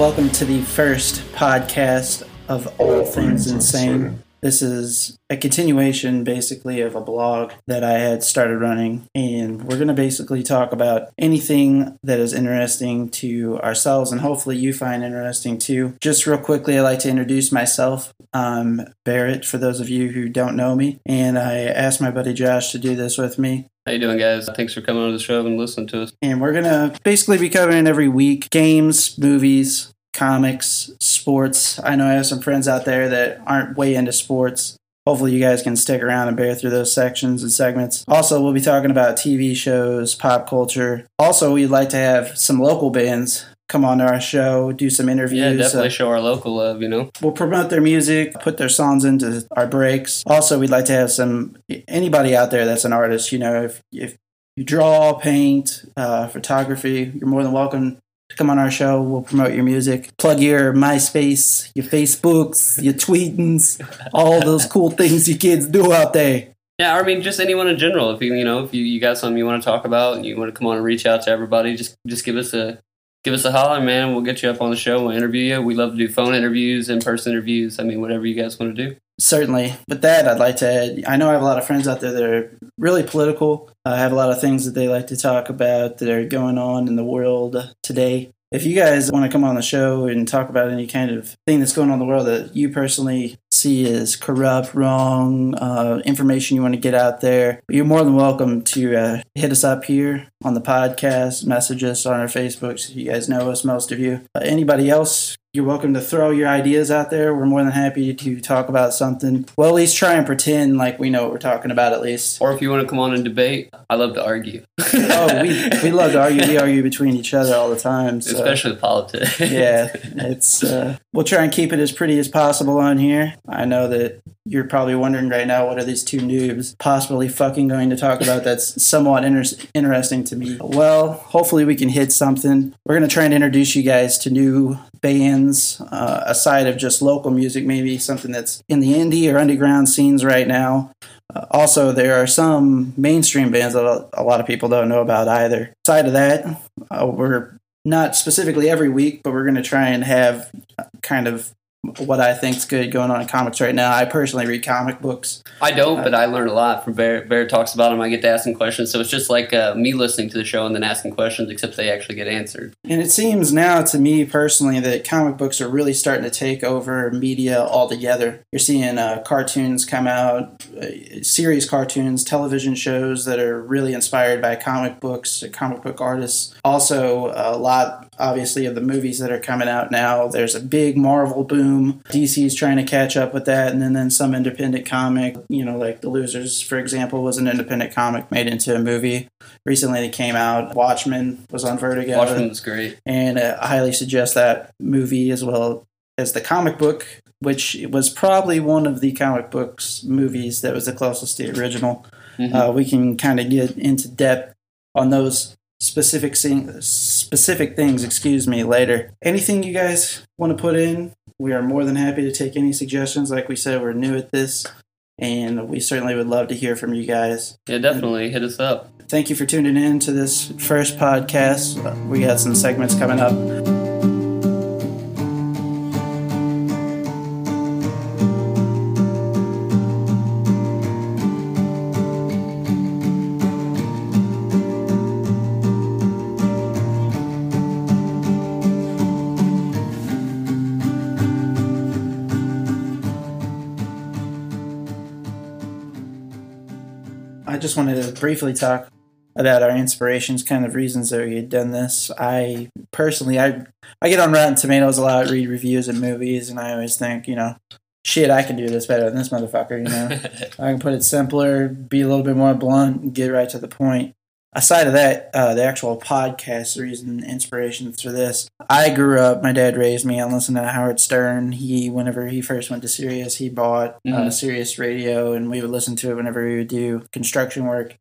Welcome to the first podcast of All Things Insane. This is a continuation, basically, of a blog that I had started running, and we're going to basically talk about anything that is interesting to ourselves and hopefully you find interesting too. Just real quickly, I'd like to introduce myself. I'm Barrett, for those of you who don't know me, and I asked my buddy Josh to do this with me. How you doing, guys? Thanks for coming on the show and listening to us. And we're going to basically be covering every week games, movies, comics, sports. I know I have some friends out there that aren't way into sports. Hopefully, you guys can stick around and bear through those sections and segments. Also, we'll be talking about TV shows, pop culture. Also, we'd like to have some local bands come on to our show, do some interviews. Yeah, definitely uh, show our local love, you know. We'll promote their music, put their songs into our breaks. Also, we'd like to have some anybody out there that's an artist, you know, if if you draw, paint, uh, photography, you're more than welcome to come on our show. We'll promote your music, plug your MySpace, your Facebooks, your tweetings, all those cool things you kids do out there. Yeah, I mean, just anyone in general. If you you know if you, you got something you want to talk about and you want to come on and reach out to everybody, just just give us a give us a holler, man. We'll get you up on the show. We'll interview you. We love to do phone interviews, in person interviews. I mean, whatever you guys want to do. Certainly. With that, I'd like to add I know I have a lot of friends out there that are really political. I have a lot of things that they like to talk about that are going on in the world today. If you guys want to come on the show and talk about any kind of thing that's going on in the world that you personally see as corrupt, wrong, uh, information you want to get out there, you're more than welcome to uh, hit us up here on the podcast, message us on our Facebooks. You guys know us, most of you. Uh, anybody else you're welcome to throw your ideas out there. We're more than happy to talk about something. Well, at least try and pretend like we know what we're talking about, at least. Or if you want to come on and debate, I love to argue. oh, we, we love to argue. We argue between each other all the time. So. Especially politics. yeah, it's uh, we'll try and keep it as pretty as possible on here. I know that you're probably wondering right now what are these two noobs possibly fucking going to talk about that's somewhat inter- interesting to me. Well, hopefully we can hit something. We're going to try and introduce you guys to new bands uh, aside of just local music, maybe something that's in the indie or underground scenes right now. Uh, also, there are some mainstream bands that a lot of people don't know about either. Aside of that, uh, we're not specifically every week, but we're going to try and have kind of what I think is good going on in comics right now. I personally read comic books. I don't, but I learn a lot from Bear. Bear talks about them. I get to ask him questions, so it's just like uh, me listening to the show and then asking questions, except they actually get answered. And it seems now to me personally that comic books are really starting to take over media altogether. You're seeing uh, cartoons come out, uh, series cartoons, television shows that are really inspired by comic books, comic book artists. Also, a lot obviously of the movies that are coming out now. There's a big Marvel boom. DC's trying to catch up with that, and then, then some independent comic, you know, like The Losers, for example, was an independent comic made into a movie. Recently, it came out. Watchmen was on Vertigo. Watchmen was great, and uh, I highly suggest that movie as well as the comic book, which was probably one of the comic books movies that was the closest to the original. Mm-hmm. Uh, we can kind of get into depth on those specific specific things, excuse me, later. Anything you guys want to put in? We are more than happy to take any suggestions. Like we said, we're new at this, and we certainly would love to hear from you guys. Yeah, definitely hit us up. Thank you for tuning in to this first podcast. We got some segments coming up. Just wanted to briefly talk about our inspirations, kind of reasons that we had done this. I personally, I I get on Rotten Tomatoes a lot, read reviews of movies, and I always think, you know, shit, I can do this better than this motherfucker. You know, I can put it simpler, be a little bit more blunt, and get right to the point. Aside of that, uh, the actual podcast, the reason, inspiration for this, I grew up. My dad raised me on listening to Howard Stern. He, whenever he first went to Sirius, he bought uh, Mhm. Sirius Radio, and we would listen to it whenever we would do construction work,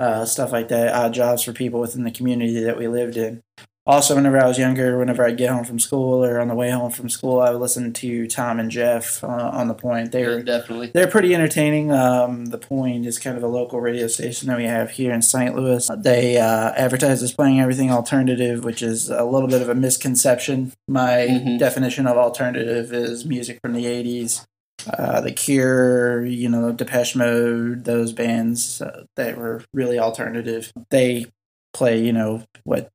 uh, stuff like that, odd jobs for people within the community that we lived in. Also, whenever I was younger, whenever I'd get home from school or on the way home from school, I would listen to Tom and Jeff uh, on the Point. They were definitely. they're pretty entertaining. Um, the Point is kind of a local radio station that we have here in St. Louis. They uh, advertise as playing everything alternative, which is a little bit of a misconception. My Mhm. definition of alternative is music from the 80s. Uh, the Cure, you know, Depeche Mode, those bands uh, that were really alternative. They play, you know, what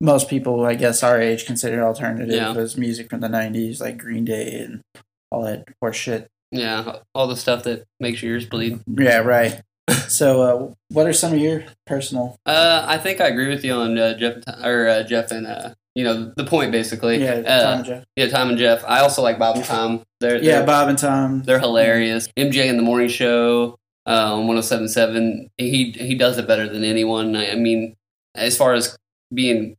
most people, I guess, our age consider alternative Yeah. was music from the 90s, like Green Day and all that horse shit. Yeah, all the stuff that makes your ears bleed. Yeah, right. so, uh, what are some of your personal? Uh, I think I agree with you on uh, Jeff or uh, Jeff and uh, you know the point basically. Yeah, uh, Tom and Jeff. yeah, Tom and Jeff. I also like Bob and Tom. They're, Yeah, they're, Bob and Tom. they're hilarious. MJ in the morning show on 107.7. He he does it better than anyone. I, I mean, as far as being,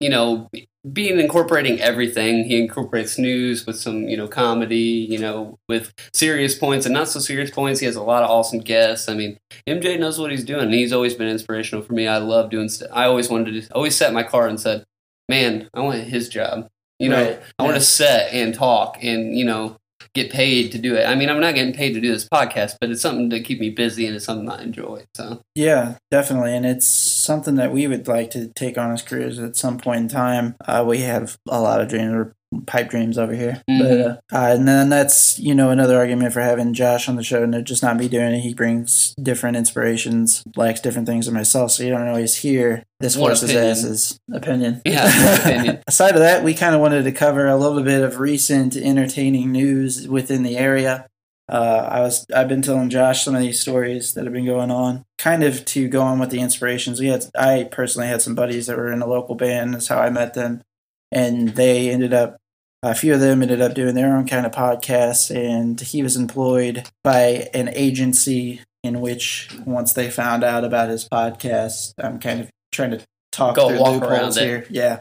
you know, being incorporating everything. He incorporates news with some, you know, comedy, you know, with serious points and not so serious points. He has a lot of awesome guests. I mean, MJ knows what he's doing. And he's always been inspirational for me. I love doing. St- I always wanted to. Always set my car and said, "Man, I want his job." You know, Right. I want to set and talk and you know get paid to do it. I mean, I'm not getting paid to do this podcast, but it's something to keep me busy and it's something I enjoy. So Yeah, definitely, and it's something that we would like to take on as careers at some point in time. Uh, we have a lot of dreams, or pipe dreams over here, Mhm. but uh, uh, and then that's you know another argument for having Josh on the show, and just not me doing it. He brings different inspirations, likes different things than myself, so you don't always hear this One horse's opinion. ass's opinion. Yeah, opinion. Aside of that, we kind of wanted to cover a little bit of recent entertaining news within the area. Uh, I was I've been telling Josh some of these stories that have been going on, kind of to go on with the inspirations. We had I personally had some buddies that were in a local band. That's how I met them, and they ended up a few of them ended up doing their own kind of podcasts. And he was employed by an agency in which once they found out about his podcast, I'm kind of trying to talk Go through loopholes around it. here. Yeah,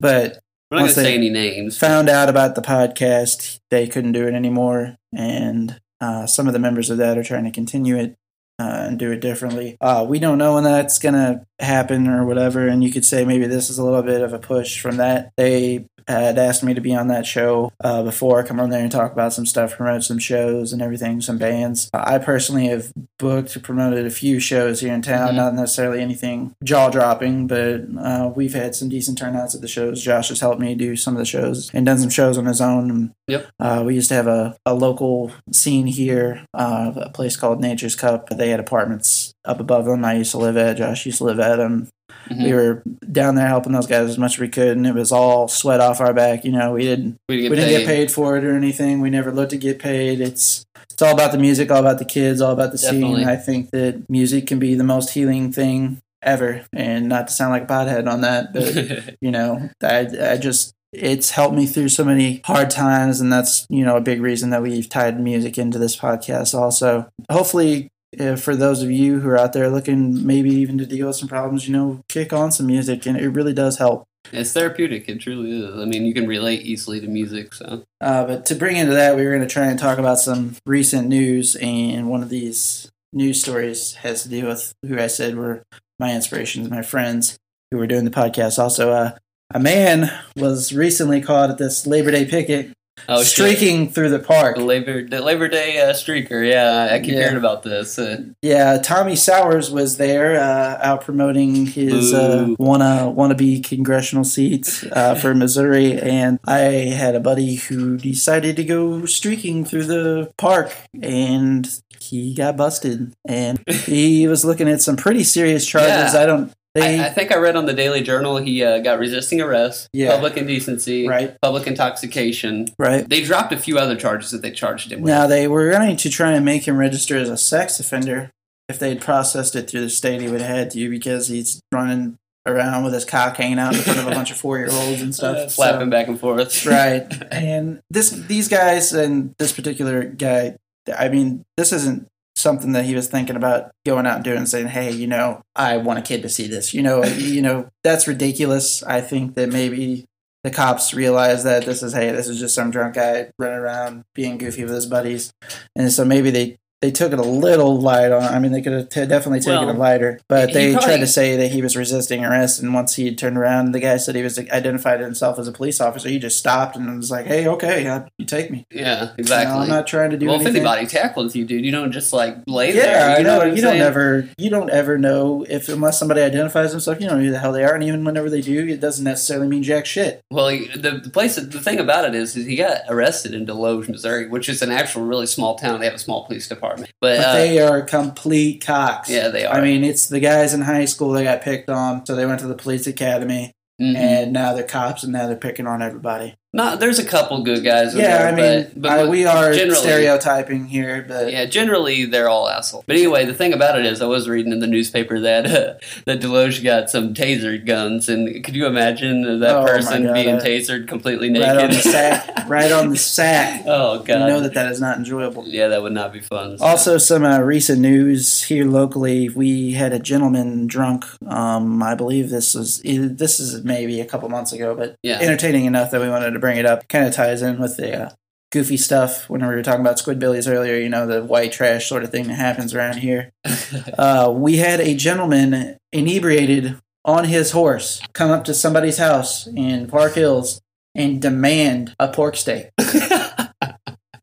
but We're not going to say any names. found out about the podcast, they couldn't do it anymore, and uh, some of the members of that are trying to continue it uh, and do it differently. Uh, we don't know when that's gonna happen or whatever, and you could say maybe this is a little bit of a push from that. They had asked me to be on that show uh, before, come on there and talk about some stuff, promote some shows and everything, some bands. I personally have booked, promoted a few shows here in town, Mhm. not necessarily anything jaw dropping, but uh, we've had some decent turnouts at the shows. Josh has helped me do some of the shows and done some shows on his own. Yep. Uh, we used to have a, a local scene here, uh, a place called Nature's Cup. They had apartments up above them. I used to live at. Josh used to live at them. Mhm. We were down there helping those guys as much as we could, and it was all sweat off our back. You know, we didn't we didn't we get didn't paid. get paid for it or anything. We never looked to get paid. It's it's all about the music, all about the kids, all about the Definitely. scene. I think that music can be the most healing thing ever. And not to sound like a pothead on that, but you know, I I just it's helped me through so many hard times, and that's you know a big reason that we've tied music into this podcast. Also, hopefully. Uh, for those of you who are out there looking maybe even to deal with some problems, you know, kick on some music and it really does help. it's therapeutic. It truly is. I mean, you can relate easily to music. So Uh, but to bring into that, we were going to try and talk about some recent news, and one of these news stories has to do with who I said were my inspirations, my friends who were doing the podcast. Also, uh, a man was recently caught at this Labor Day picket, oh, shit. streaking through the park. The Labor the Labor Day uh, streaker. Yeah, I keep Yeah. hearing about this. Uh, Yeah, Tommy Sowers was there, uh, out promoting his uh, Boo. wanna wannabe congressional seats uh, for Missouri, and I had a buddy who decided to go streaking through the park, and he got busted, and he was looking at some pretty serious charges. Yeah. I don't. They I, I think I read on the Daily Journal he uh, got resisting arrest, Yeah. public indecency, right, public intoxication. right. They dropped a few other charges that they charged him with. Now they were going to try and make him register as a sex offender, if they'd processed it through the state, he would have had to because he's running around with his cock hanging out in front of a bunch of four year olds and stuff. Uh, flapping So- back and forth. right. And this these guys and this particular guy, I mean, this isn't something that he was thinking about going out and doing and saying, "Hey, you know, I want a kid to see this." You know, you know, that's ridiculous. I think that maybe the cops realize that this is, hey, this is just some drunk guy running around being goofy with his buddies, and so maybe they. They took it a little light on. I mean, they could have t- definitely taken Well, it lighter, but they probably- tried to say that he was resisting arrest. And once he had turned around, the guy said he was identified himself as a police officer. He just stopped and was like, "Hey, okay, uh, you take me." Yeah, You exactly. know, I'm not trying to do well, if anybody tackles you, dude, you don't just like lay yeah, there. I You know. what I'm you don't ever, you don't ever know if unless somebody identifies themselves, you don't know who the hell they are, and even whenever they do, it doesn't necessarily mean jack shit. Well, the, the place, the thing about it is, is he got arrested in Desloge, Missouri, which is an actual really small town. They have a small police department, but, But uh, they are complete cocks. yeah, they are. I mean, it's the guys in high school that got picked on, so they went to the police academy, Mhm. and now they're cops, and now they're picking on everybody. Not there's a couple good guys. Yeah, there, I mean, but, but I, we are stereotyping here, but Yeah, generally they're all assholes. But anyway, the thing about it is, I was reading in the newspaper that uh, that Desloge got some taser guns, and could you imagine that Oh, person God, being tasered completely naked? right on the sack, right on the sack. oh You god, know that that is not enjoyable. yeah, that would not be fun. So- Also, some uh, recent news here locally. We had a gentleman drunk. Um, I believe this was this is maybe a couple months ago, but yeah, entertaining enough that we wanted to bring it up. Kind of ties in with the uh, goofy stuff when we were talking about squidbillies earlier. You know, the white trash sort of thing that happens around here. Uh, we had a gentleman inebriated on his horse come up to somebody's house in Park Hills and demand a pork steak.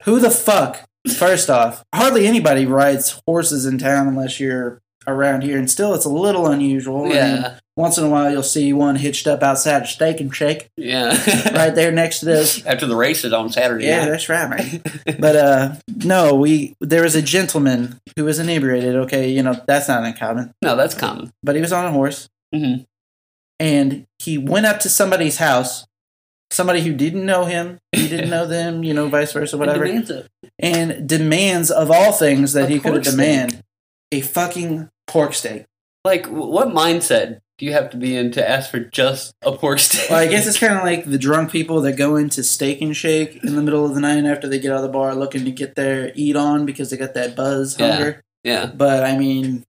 Who the fuck? First off, hardly anybody rides horses in town unless you're around here, and still it's a little unusual. Yeah, once in a while, you'll see one hitched up outside of Steak and Shake, yeah. right there next to this. After the races on Saturday Yeah, night. that's right, man. But uh, no, we there was a gentleman who was inebriated. Okay, you know that's not uncommon, no, that's common. but he was on a horse, Mhm. and he went up to somebody's house. Somebody who didn't know him, he didn't know them, you know, vice versa, whatever. And demands and demands of all things that A he could have pork steak. demand a fucking pork steak. Like, what mindset do you have to be in to ask for just a pork steak? Well, I guess it's kind of like the drunk people that go into Steak and Shake in the middle of the night after they get out of the bar looking to get their eat on because they got that buzz Yeah. hunger. yeah, But I mean,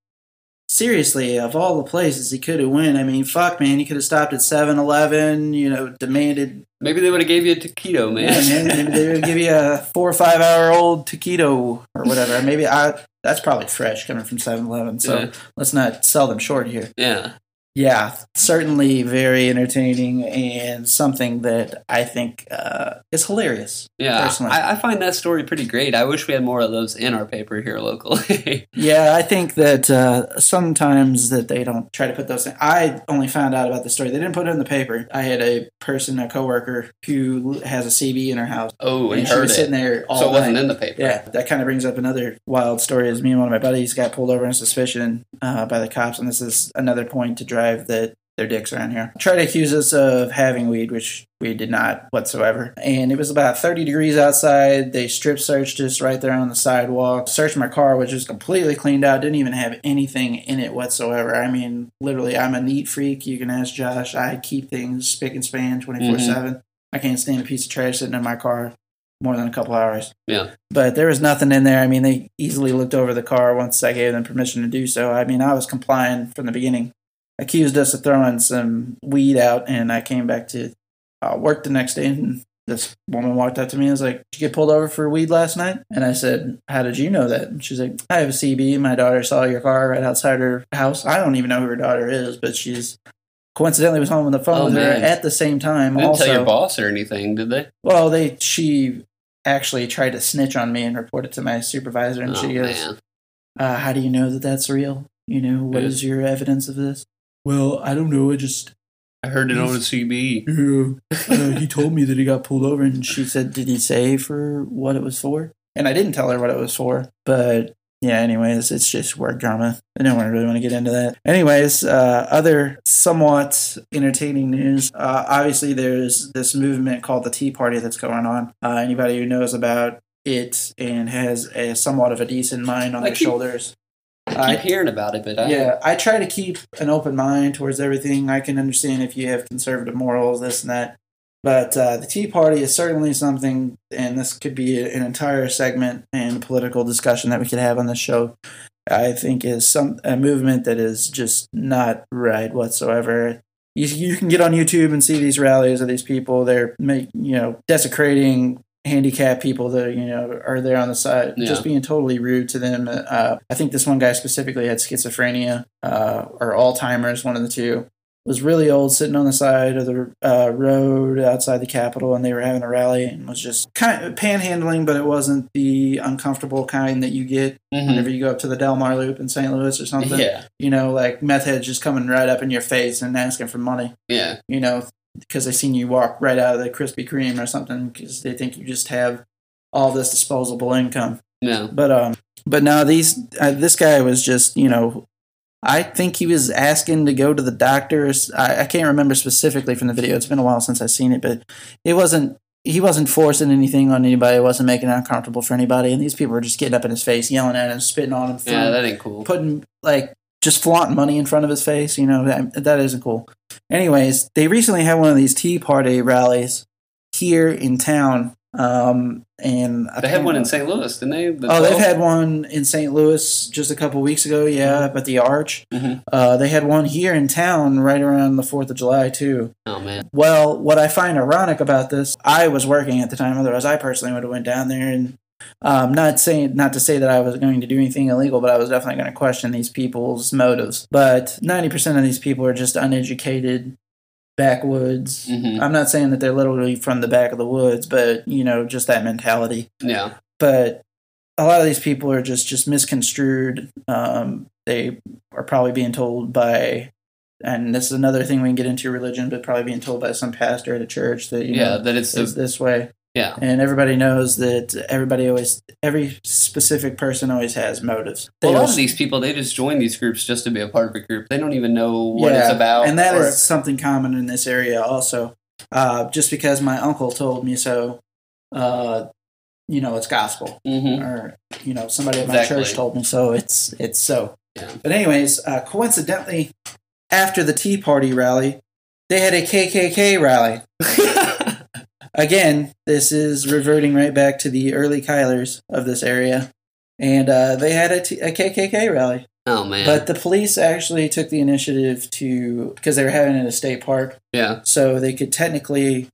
seriously, of all the places he could have went, I mean, fuck, man, he could have stopped at 7-Eleven, you know, demanded, maybe they would have gave you a taquito, man. yeah, man, maybe they would give you a four or five hour old taquito or whatever. Maybe I, that's probably fresh coming from 7-Eleven, so Yeah. let's not sell them short here. yeah. Yeah, certainly very entertaining and something that I think uh, is hilarious. Yeah, Personally. I, I find that story pretty great. I wish we had more of those in our paper here locally. Yeah, I think that uh, sometimes that they don't try to put those things. I only found out about the story. They didn't put it in the paper. I had a person, a coworker, who has a CB in her house, oh, and and she heard was it, sitting there all so it wasn't in the paper. Yeah, that kind of brings up another wild story. Is me and one of my buddies got pulled over on suspicion uh, by the cops, and this is another point to drive that their dicks around here. Tried to accuse us of having weed, which we did not whatsoever. And it was about 30 degrees outside. They strip searched us right there on the sidewalk. Searched my car, which was completely cleaned out. Didn't even have anything in it whatsoever. I mean, literally, I'm a neat freak. You can ask Josh. I keep things spick and span 24 7. Mm-hmm. I can't stand a piece of trash sitting in my car more than a couple hours. Yeah. But there was nothing in there. I mean, they easily looked over the car once I gave them permission to do so. I mean, I was complying from the beginning. Accused us of throwing some weed out, and I came back to uh, work the next day, and this woman walked up to me and was like, Did you get pulled over for weed last night? And I said, How did you know that? And she's like, I have a CB. My daughter saw your car right outside her house. I don't even know who her daughter is, but she's coincidentally was home on the phone Oh, with her at the same time. They didn't also, tell your boss or anything, did they? well, they she actually tried to snitch on me and report it to my supervisor, and oh, she goes, uh, "How do you know that that's real? You know, what is your evidence of this?" Well, I don't know. I just I heard it on a CB. uh, uh, he told me that he got pulled over, and she said, "Did he say for what it was for?" And I didn't tell her what it was for, but yeah. Anyways, it's just work drama. I don't really want to get into that. Anyways, uh, other somewhat entertaining news. Uh, obviously, there's this movement called the Tea Party that's going on. Uh, anybody who knows about it and has a somewhat of a decent mind on I their keep- shoulders. I keep hearing about it, but I, yeah, I try to keep an open mind towards everything. I can understand if you have conservative morals, this and that. But uh, the Tea Party is certainly something, and this could be an entire segment and political discussion that we could have on this show. I think is some a movement that is just not right whatsoever. You, you can get on YouTube and see these rallies of these people. They're make you know desecrating handicapped people that you know are there on the side, Yeah. just being totally rude to them. Uh, I think this one guy specifically had schizophrenia uh, or Alzheimer's, one of the two. Was really old, sitting on the side of the uh, road outside the Capitol, and they were having a rally, and was just kind of panhandling, but it wasn't the uncomfortable kind that you get Mhm. whenever you go up to the Delmar Loop in St. Louis or something. yeah, You know, like meth heads just coming right up in your face and asking for money. yeah, You know, because they seen you walk right out of the Krispy Kreme or something because they think you just have all this disposable income. no, But um, but now these uh, this guy was just you know, I think he was asking to go to the doctors. I, I can't remember specifically from the video. It's been a while since I've seen it, but it wasn't. He wasn't forcing anything on anybody. It wasn't making it uncomfortable for anybody. And these people were just getting up in his face, yelling at him, spitting on him, yeah. That ain't cool. putting like just flaunting money in front of his face. You know that that isn't cool. Anyways, they recently had one of these Tea Party rallies here in town, um, and They had one in St. Louis, didn't they? The Oh, they've had one in St. Louis just a couple weeks ago. Yeah, up at the Arch. Mhm. Uh, they had one here in town right around the Fourth of July too. Oh man, Well, what I find ironic about this, I was working at the time. Otherwise, I personally would have went down there and um, not saying not to say that I was going to do anything illegal, but I was definitely going to question these people's motives. But ninety percent of these people are just uneducated backwoods. Mhm. I'm not saying that they're literally from the back of the woods, but you know, just that mentality yeah, but a lot of these people are just just misconstrued. Um, they are probably being told by, and this is another thing we can get into religion, but probably being told by some pastor at a church that you yeah. know That it's the this way. Yeah, And everybody knows that everybody always, every specific person always has motives. They Well, a lot always- of these people they just join these groups just to be a part of a group. They don't even know what it's about. and that is or- something common in this area also. Uh, just because my uncle told me so, uh, you know, it's gospel. Mhm. or you know somebody at my Exactly. church told me so it's it's so Yeah. but anyways uh, coincidentally after the tea party rally they had a kkk rally again this is reverting right back to the early kylers of this area. And uh, they had a, t- a kkk rally. Oh man, but the police actually took the initiative to because they were having it at a state park. Yeah, so they could technically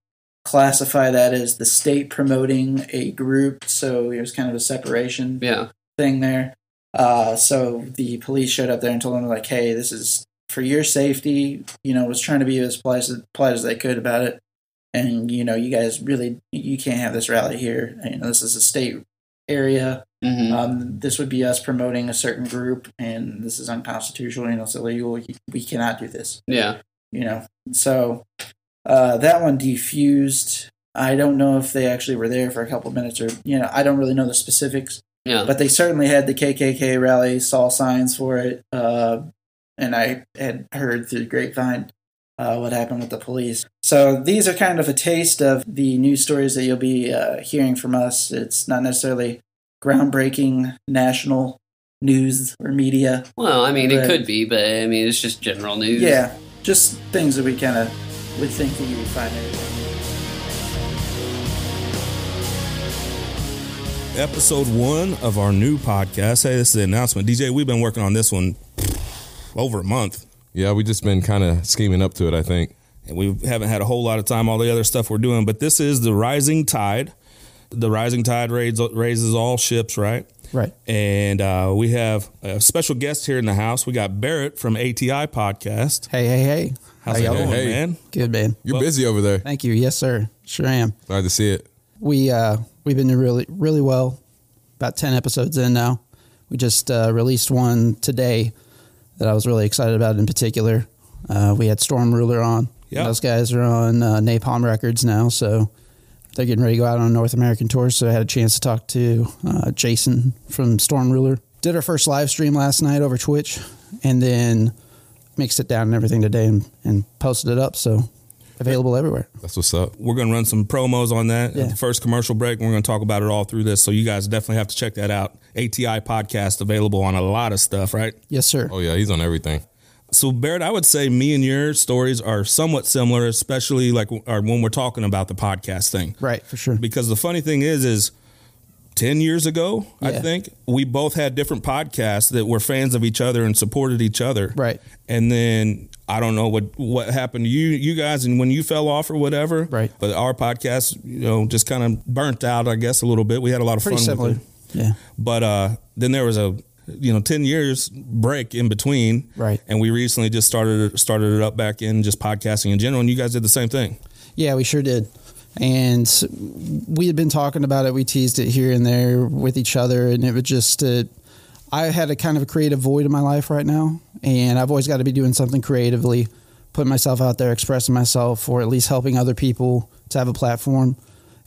classify that as the state promoting a group. So it was kind of a separation yeah, thing there. Uh, so the police showed up there and told them like, "Hey, this is for your safety." You know, was trying to be as polite as, polite as they could about it, and you know, you guys really you can't have this rally here. You know, this is a state area. hmm Um, this would be us promoting a certain group, and this is unconstitutional. You know, it's illegal. We cannot do this yeah, you know. So uh, that one defused. I don't know if they actually were there for a couple of minutes or you know I don't really know the specifics, yeah. but they certainly had the KKK rally, saw signs for it, uh, and I had heard through the grapevine uh, what happened with the police. So these are kind of a taste of the news stories that you'll be uh, hearing from us. It's not necessarily groundbreaking national news or media. Well, I mean, it could be, but I mean, it's just general news. Yeah, just things that we kind of would think that you would find interesting. episode one of our new podcast. Hey, this is the announcement. DJ, we've been working on this one over a month, Yeah, we just been kind of scheming up to it. I think. and we haven't had a whole lot of time, all the other stuff we're doing. But this is the Rising Tide. The Rising Tide raises, raises all ships, right? Right. And uh, we have a special guest here in the house. We got Barrett from ATI Podcast. Hey, hey, hey. How's How it y'all going, doing? Hey. man? Good, man. You're Well- busy over there. Thank you. Yes, sir. Sure am. Glad to see it. We uh we've been doing really really well. About 10 episodes in now. We just uh, released one today that I was really excited about in particular. Uh, we had Storm Ruler on. Yeah. Those guys are on uh, Napalm Records now, so they're getting ready to go out on a North American tour. So I had a chance to talk to uh, Jason from Storm Ruler. Did our first live stream last night over Twitch, and then mixed it down and everything today and, and posted it up. So available everywhere. That's what's up. We're going to run some promos on that Yeah. at the first commercial break. We're going to talk about it all through this. So you guys definitely have to check that out. ATI podcast available on a lot of stuff, right? Yes, sir. Oh yeah, he's on everything. So Barrett, I would say me and your stories are somewhat similar, especially like when we're talking about the podcast thing. Right, for sure. Because the funny thing is, is ten years ago, I think we both had different podcasts that were fans of each other and supported each other. Right. And then I don't know what what happened to you you guys and when you fell off or whatever. Right. But our podcast, you know, just kind of burnt out, I guess, a little bit. We had a lot of Pretty fun similar. with it. Yeah. But uh, then there was a you know ten years break in between, Right. And we recently just started started it up back in just podcasting in general, and you guys did the same thing. Yeah, we sure did. And we had been talking about it. We teased it here and there with each other, and it was just. Uh, I had a kind of a creative void in my life right now, and I've always got to be doing something creatively, putting myself out there, expressing myself, or at least helping other people to have a platform.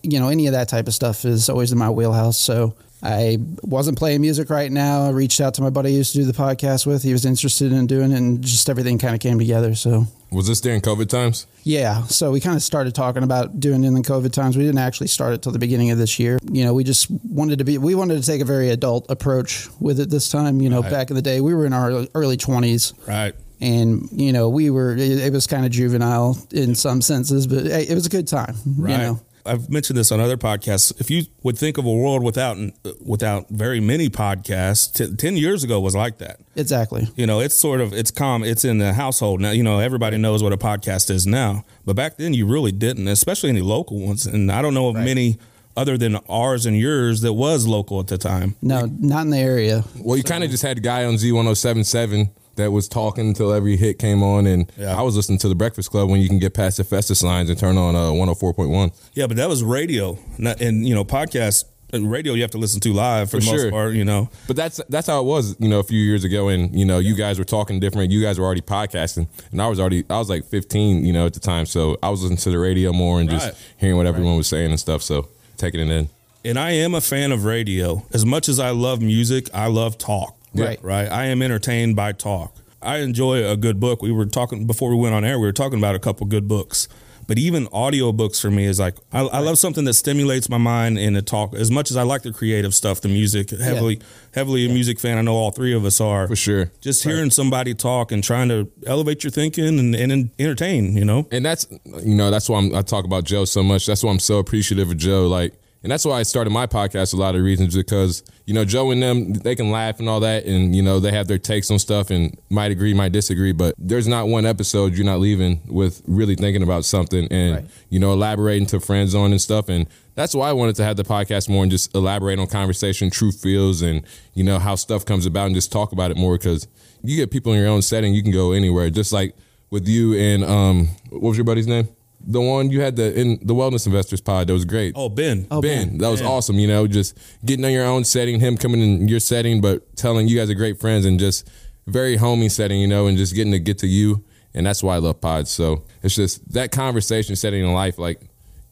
You know, any of that type of stuff is always in my wheelhouse. So I wasn't playing music right now. I reached out to my buddy I used to do the podcast with. He was interested in doing it, and just everything kind of came together. So Was this during COVID times? yeah, so we kind of started talking about doing it in the COVID times. We didn't actually start it till the beginning of this year. You know, we just wanted to be, we wanted to take a very adult approach with it this time. You know, Right. back in the day, we were in our early 20s Right. and, you know, we were, it, was kind of juvenile in some senses, but it was a good time, Right. you know. I've mentioned this on other podcasts. If you would think of a world without without very many podcasts, t- ten years ago was like that. Exactly. You know, it's sort of it's calm. It's in the household now. You know, everybody knows what a podcast is now, but back then you really didn't, especially any local ones. And I don't know of Right. many other than ours and yours that was local at the time. No, not in the area. Well, you kind of just had a guy on Z1077 that was talking until every hit came on, and Yeah. I was listening to the Breakfast Club when you can get past the Festus lines and turn on uh, 104.1. Yeah, but that was radio, Not- and you know, podcast and radio you have to listen to live for, For the most sure. part. You know, But that's that's how it was, you know, a few years ago, and you know, you guys were talking different. You guys were already podcasting, and I was already I was like 15, you know, at the time, so I was listening to the radio more and Right. just hearing what everyone was saying and stuff. So taking it in. and I am a fan of radio. As much as I love music, I love talk. Right. Right. I am entertained by talk. I enjoy a good book. We were talking before we went on air. We were talking about a couple good books. But even audio books for me is like I, I love something that stimulates my mind in a talk. As much as I like the creative stuff, the music, heavily, heavily a music fan. I know all three of us are. For sure. Just hearing somebody talk and trying to elevate your thinking and, and entertain. You know. and that's you know that's why I'm, I talk about Joe so much. That's why I'm so appreciative of Joe. Like, and that's why I started my podcast. A lot of reasons because you know Joe and them they can laugh and all that, and you know they have their takes on stuff and might agree, might disagree. But there's not one episode you're not leaving with really thinking about something and Right. you know elaborating to friends on and stuff. And that's why I wanted to have the podcast more and just elaborate on conversation, true feels, and you know how stuff comes about and just talk about it more because you get people in your own setting, you can go anywhere. Just like with you and um, what was your buddy's name? The one you had the in the Wellness Investors Pod that was great. Oh, Ben. Oh, ben, Ben. that was Ben. awesome. You know, just getting on your own setting, him coming in your setting, but telling you guys are great friends and just very homey setting. You know, and just getting to get to you, and that's why I love pods. So it's just that conversation setting in life, like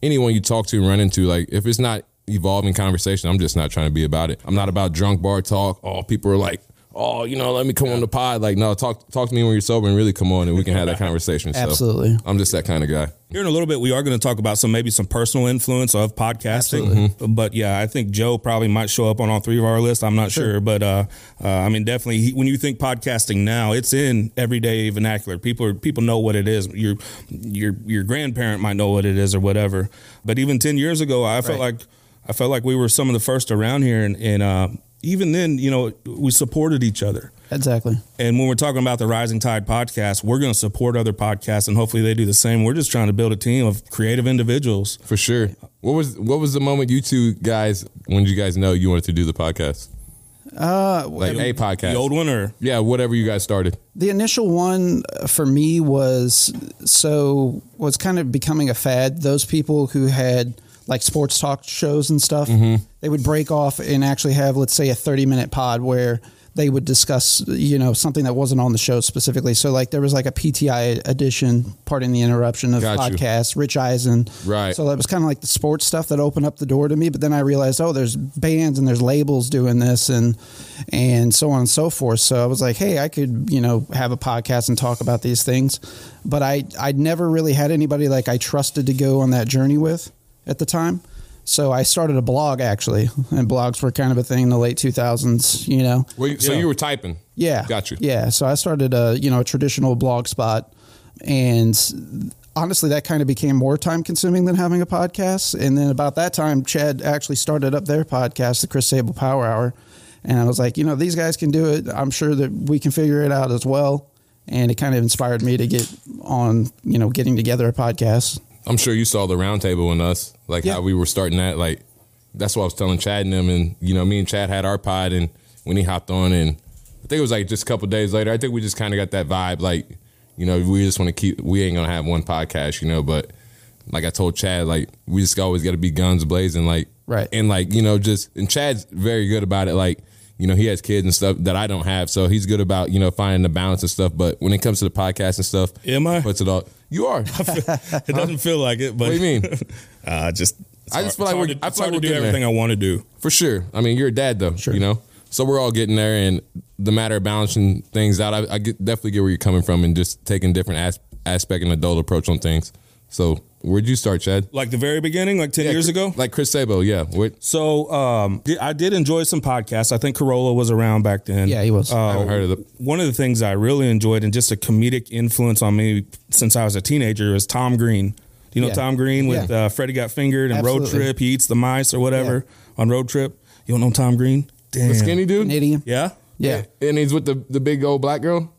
anyone you talk to and run into, like if it's not evolving conversation, I'm just not trying to be about it. I'm not about drunk bar talk. Oh, people are like. Oh, you know, let me come on the pod. Like, no, talk talk to me when you're sober and really come on and we can have that conversation. So, Absolutely. I'm just that kind of guy. Here in a little bit, we are going to talk about some maybe some personal influence of podcasting. Absolutely. But yeah, I think Joe probably might show up on all three of our lists. I'm not sure, but uh, uh, I mean, definitely he, when you think podcasting now, it's in everyday vernacular. People are, people know what it is. Your your your grandparent might know what it is or whatever. But even ten years ago, I felt Right. like I felt like we were some of the first around here, and, and uh, even then, you know, we supported each other. Exactly. And when we're talking about the Rising Tide podcast, we're going to support other podcasts, and hopefully they do the same. We're just trying to build a team of creative individuals. For sure. What was what was the moment you two guys when did you guys know you wanted to do the podcast? Uh, Like a podcast. The old one, or yeah, whatever you guys started. The initial one uh, for me was so was kind of becoming a fad. Those people who had like sports talk shows and stuff, mm-hmm. they would break off and actually have, let's say, a 30 minute pod where they would discuss, you know, something that wasn't on the show specifically. So like there was like a PTI edition, pardon the interruption of Got you. podcast, Rich Eisen. Right. So that was kind of like the sports stuff that opened up the door to me. But then I realized, oh, there's bands and there's labels doing this and and so on and so forth. So I was like, hey, I could, you know, have a podcast and talk about these things. But I I'd never really had anybody like I trusted to go on that journey with at the time. So I started a blog actually, and blogs were kind of a thing in the late 2000s, you know. Well, so Yeah. you were typing. Yeah. Got you. Yeah. So I started a, you know, a traditional blog spot and honestly that kind of became more time consuming than having a podcast. And then about that time Chad actually started up their podcast, the Chris Sabo Power Hour. And I was like, you know, these guys can do it. I'm sure that we can figure it out as well. And it kind of inspired me to get on, you know, getting together a podcast. I'm sure you saw the roundtable in us, like Yeah. how we were starting that. Like that's what I was telling Chad and them, and you know, me and Chad had our pod, and when he hopped on, and I think it was like just a couple days later. I think we just kind of got that vibe, like you know, we just want to keep. We ain't gonna have one podcast, you know, but like I told Chad, like we just always got to be guns blazing, like Right. and like you know, just and Chad's very good about it, like. You know, he has kids and stuff that I don't have, so he's good about you know finding the balance and stuff. But when it comes to the podcast and stuff, Am I? puts it all. You are. It doesn't feel like it, but What do you mean? uh, just I just hard- feel like we're- to- I feel like to we're do getting there. everything I want to do. For sure. I mean, you're a dad though, you know. So we're all getting there, and the matter of balancing things out, I, I get, definitely get where you're coming from, and just taking different as, aspect and adult approach on things. So where'd you start, Chad? Like the very beginning, like ten years ago. like Chris Sabo, yeah. What? So um, I did enjoy some podcasts. I think Carolla was around back then. Yeah, he was. Uh, I haven't heard of it. One of the things I really enjoyed and just a comedic influence on me since I was a teenager is Tom Green. You know Yeah. Tom Green with Yeah. uh, Freddie Got Fingered and Road Trip? He eats the mice or whatever on Road Trip. You don't know Tom Green? Damn. The skinny dude? Canadian. Yeah, Yeah. And he's with the, the big old black girl.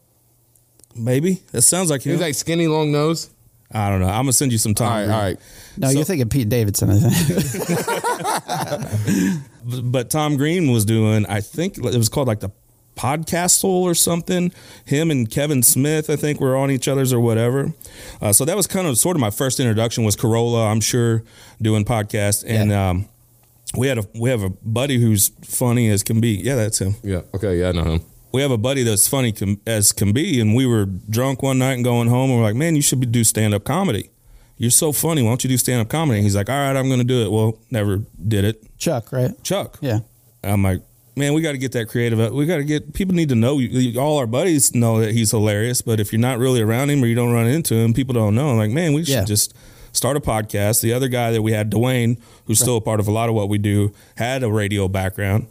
maybe. That sounds like him. He's like skinny, long nose. I don't know. I'm gonna send you some Tom. All right. All right. No, you're thinking Pete Davidson, I think. but Tom Green was doing, I think it was called like the Podcastle or something. Him and Kevin Smith, I think, were on each other's or whatever. Uh, so that was kind of sort of my first introduction was Carolla. I'm sure doing podcast, and um, we had a we have a buddy who's funny as can be. Yeah, that's him. Yeah. Okay. Yeah, I know him. We have a buddy that's funny as can be, and we were drunk one night and going home, and we're like, "Man, you should be, do stand up comedy. You're so funny. Why don't you do stand up comedy?" And he's like, "All right, I'm going to do it." Well, never did it. Chuck, right? Chuck. Yeah. I'm like, man, we got to get that creative. We got to get people need to know. you- All our buddies know that he's hilarious, but if you're not really around him or you don't run into him, people don't know. I'm like, man, we should Yeah. just start a podcast. The other guy that we had, Dwayne, who's still a part of a lot of what we do, had a radio background,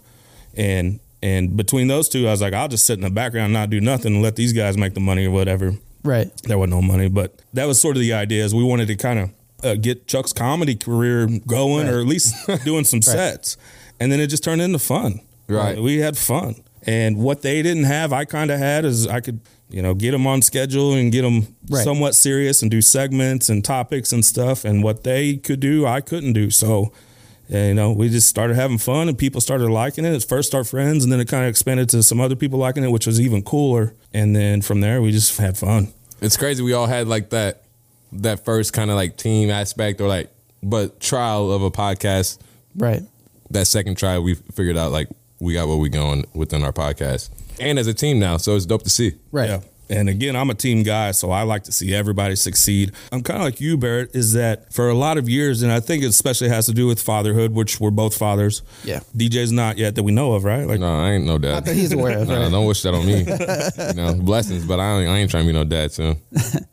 and and between those two, I was like, I'll just sit in the background, and not do nothing, and let these guys make the money or whatever Right. there wasn't no money, but that was sort of the idea. Is we wanted to kind of uh, get Chuck's comedy career going, or at least doing some sets, and then it just turned into fun. Right. Uh, we had fun, and what they didn't have, I kind of had. Is I could you know get them on schedule and get them Right. somewhat serious and do segments and topics and stuff, and what they could do, I couldn't do. So. Uh, You know, we just started having fun, and people started liking it. At first, our friends, and then it kind of expanded to some other people liking it, which was even cooler. And then from there, we just had fun. It's crazy. We all had like that that first kind of like team aspect or like but trial of a podcast. Right. That second try, we figured out like we got what we going within our podcast, and as a team now. So it's dope to see. Right. Yeah. And again, I'm a team guy, so I like to see everybody succeed. I'm kind of like you, Barrett, is that for a lot of years, and I think it especially has to do with fatherhood, which we're both fathers. Yeah. DJ's not yet that we know of, right? Like, No, I ain't no dad. Not that he's aware of. No, right? don't wish that on me. you know, blessings, but I ain't, I ain't trying to be no dad soon.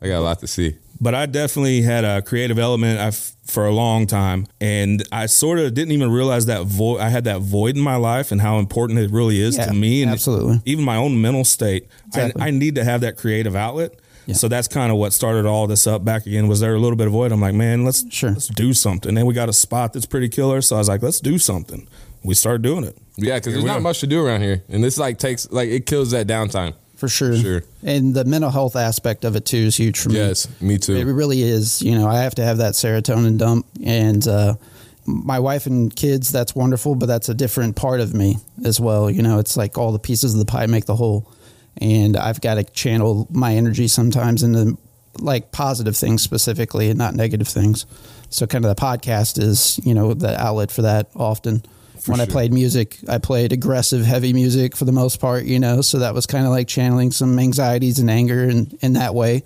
I got a lot to see. But I definitely had a creative element I f- for a long time, and I sort of didn't even realize that void. I had that void in my life, and how important it really is Yeah, to me, and absolutely. even my own mental state. Exactly. I, I need to have that creative outlet. Yeah. So that's kind of what started all this up back again. Was there a little bit of void? I'm like, man, let's Sure. let's do something. And we got a spot that's pretty killer, so I was like, let's do something. We started doing it. Yeah, because there's not are. much to do around here, and this like takes like it kills that downtime. For sure. Sure. And the mental health aspect of it too is huge for me. Yes, me too. It really is. You know, I have to have that serotonin dump, and uh, my wife and kids. That's wonderful, but that's a different part of me as well. You know, it's like all the pieces of the pie make the whole, and I've got to channel my energy sometimes into like positive things specifically, and not negative things. So, kind of the podcast is you know the outlet for that often. When I played music, I played aggressive, heavy music for the most part, you know, so that was kind of like channeling some anxieties and anger in, in that way.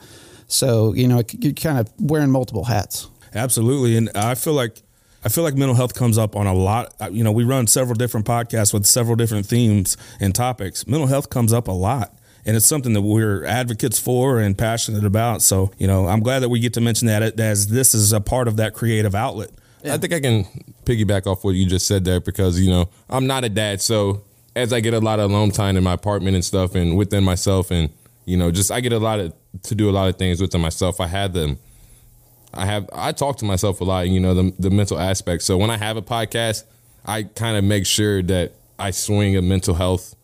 So, you know, you're kind of wearing multiple hats. Absolutely, and I feel like I feel like mental health comes up on a lot. uh, You know, we run several different podcasts with several different themes and topics. Mental health comes up a lot, and it's something that we're advocates for and passionate about. So, you know, I'm glad that we get to mention that as this is a part of that creative outlet. I think I can piggyback off what you just said there because you know I'm not a dad, so as I get a lot of alone time in my apartment and stuff, and within myself, and you know, just I get a lot of to do a lot of things within myself. I had them. I have I talk to myself a lot, you know, the the mental aspect. So when I have a podcast, I kind of make sure that I swing a mental health,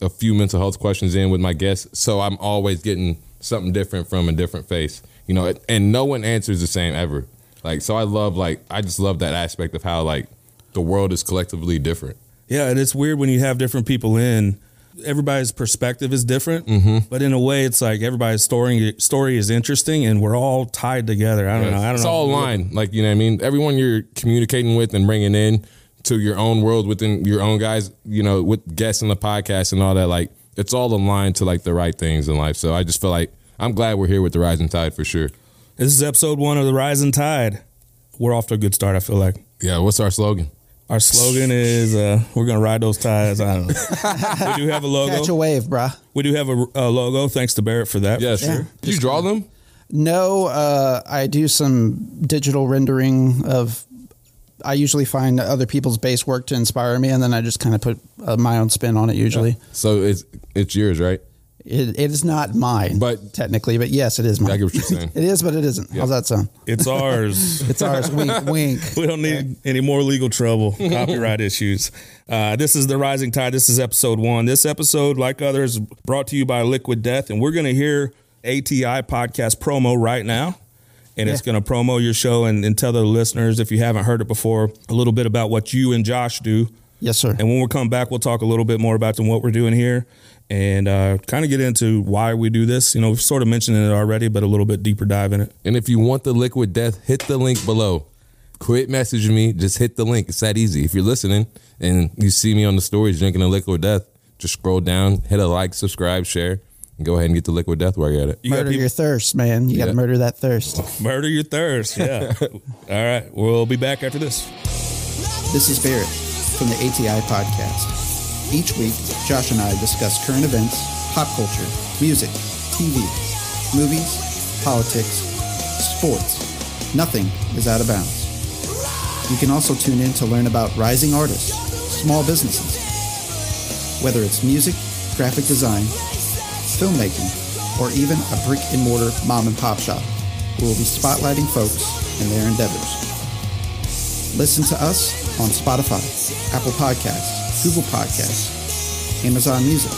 a few mental health questions in with my guests. So I'm always getting something different from a different face, you know, and no one answers the same ever. Like so, I love like I just love that aspect of how like the world is collectively different. Yeah, and it's weird when you have different people in. Everybody's perspective is different, Mm-hmm. but in a way, it's like everybody's story story is interesting, and we're all tied together. I don't know. I don't know. it's know. all aligned. Like you know, what I mean, everyone you're communicating with and bringing in to your own world within your own guys. You know, with guests in the podcast and all that. Like it's all aligned to like the right things in life. So I just feel like I'm glad we're here with the Rising Tide for sure. This is episode one of the Rising Tide. We're off to a good start. I feel like Yeah. What's our slogan? our slogan is uh, "We're gonna ride those tides." I don't know. we do have a logo. Catch a wave, bruh. We do have a, a logo. Thanks to Barrett for that. Yeah, for sure. Did you draw them? No, uh, I do some digital rendering of. I usually find other people's base work to inspire me, and then I just kind of put uh, my own spin on it. Usually, So it's it's yours, right? It, it is not mine, But- technically, but yes, it is mine. I get what you're saying. it is, but it isn't. How's that sound? It's ours. It's ours. wink, wink. we don't need any more legal trouble, copyright issues. Uh, this is the Rising Tide. This is episode one. This episode, like others, brought to you by Liquid Death, and we're going to hear ATI podcast promo right now. And it's going to promo your show and, and tell the listeners, if you haven't heard it before, a little bit about what you and Josh do. Yes, sir. And when we come back, we'll talk a little bit more about them, what we're doing here and uh, kind of get into why we do this. You know, we've sort of mentioned it already, but a little bit deeper dive in it. And if you want the liquid death, hit the link below. Quit messaging me. Just hit the link. It's that easy. If you're listening and you see me on the stories drinking a liquid death, just scroll down, hit a like, subscribe, share, and go ahead and get the liquid death while you're at it. You murder people- your thirst, man. You got to murder that thirst. Murder your thirst. Yeah. All right. We'll be back after this. This is Barrett from the ATI podcast. Each week, Josh and I discuss current events, pop culture, music, TV, movies, politics, sports. Nothing is out of bounds. You can also tune in to learn about rising artists, small businesses, whether it's music, graphic design, filmmaking, or even a brick and mortar mom and pop shop. We will be spotlighting folks and their endeavors. Listen to us on Spotify, Apple Podcasts, Google Podcasts, Amazon Music,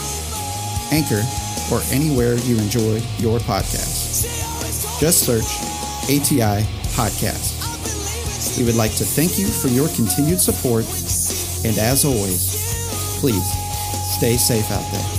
Anchor, or anywhere you enjoy your podcasts. Just search ATI Podcast. We would like to thank you for your continued support, and as always, please stay safe out there.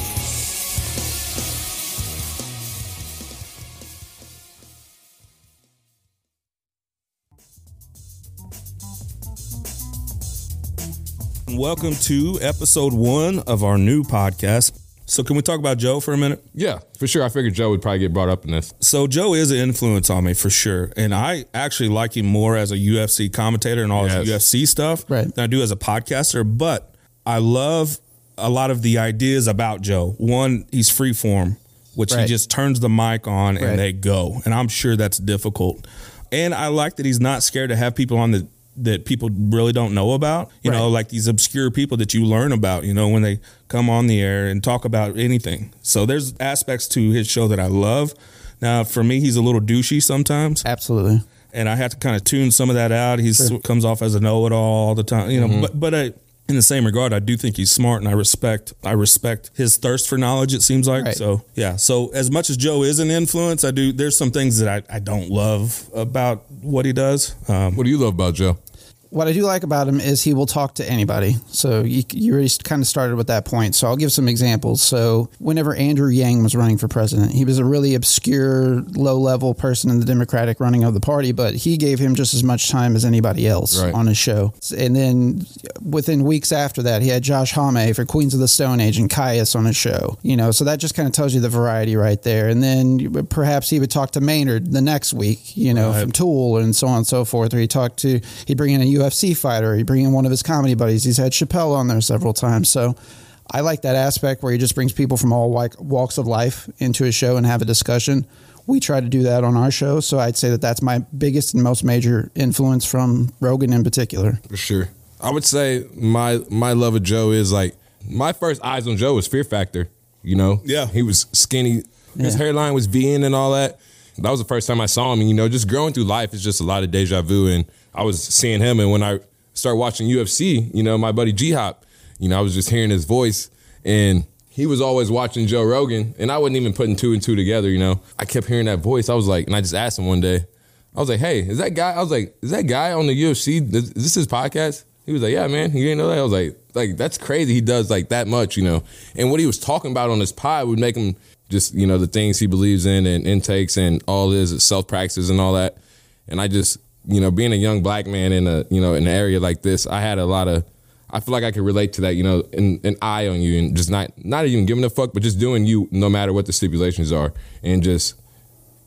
Welcome to episode one of our new podcast. So, can we talk about Joe for a minute? Yeah, for sure. I figured Joe would probably get brought up in this. So, Joe is an influence on me for sure. And I actually like him more as a UFC commentator and all his UFC stuff Right. than I do as a podcaster. But I love a lot of the ideas about Joe. One, he's free form, which he just turns the mic on and Right. they go. And I'm sure that's difficult. And I like that he's not scared to have people on the that people really don't know about. You know, like these obscure people that you learn about, you know, when they come on the air and talk about anything. So there's aspects to his show that I love. Now, for me, he's a little douchey sometimes Absolutely. and I have to kind of tune some of that out. He comes off as a know-it-all all the time, you know. Mm-hmm. But but I, in the same regard, I do think he's smart, and I respect I respect his thirst for knowledge. It seems like Right. so. Yeah. So as much as Joe is an influence, I do. There's some things that I, I don't love about what he does. Um, What do you love about Joe? What I do like about him is he will talk to anybody. So you, you already kind of started with that point. So I'll give some examples. So whenever Andrew Yang was running for president, he was a really obscure, low level person in the Democratic running of the party, but he gave him just as much time as anybody else Right. on his show. And then within weeks after that, he had Josh Homme for Queens of the Stone Age and Kyuss on his show. You know, so that just kind of tells you the variety right there. And then perhaps he would talk to Maynard the next week, you know, from Tool and so on and so forth. Or he talked to, he'd bring in a UFC fighter, he'd bring in one of his comedy buddies. He's had Chappelle on there several times. So I like that aspect where he just brings people from all walks of life into his show and have a discussion. We try to do that on our show. So I'd say that that's my biggest and most major influence from Rogan in particular. For sure. I would say my my love of Joe is like my first eyes on Joe was Fear Factor. You know, Yeah. he was skinny. His Yeah. hairline was V-ing and all that. That was the first time I saw him. And you know, just growing through life is just a lot of deja vu. And I was seeing him, and when I started watching UFC, you know, my buddy G Hop, you know, I was just hearing his voice, and he was always watching Joe Rogan, and I wasn't even putting two and two together. You know, I kept hearing that voice. I was like, and I just asked him one day. I was like, "Hey, is that guy?" I was like, "Is that guy on the UFC? Is is this his podcast?" He was like, "Yeah, man. You didn't know that?" I was like, "Like that's crazy. He does like that much, you know." And what he was talking about on his pod would make him just, you know, the things he believes in and intakes and all his self practices and all that. And I just, you know, being a young black man in a, you know, in an area like this, I had a lot of. I feel like I could relate to that, you know, an, an eye on you and just not not even giving a fuck, but just doing you no matter what the stipulations are, and just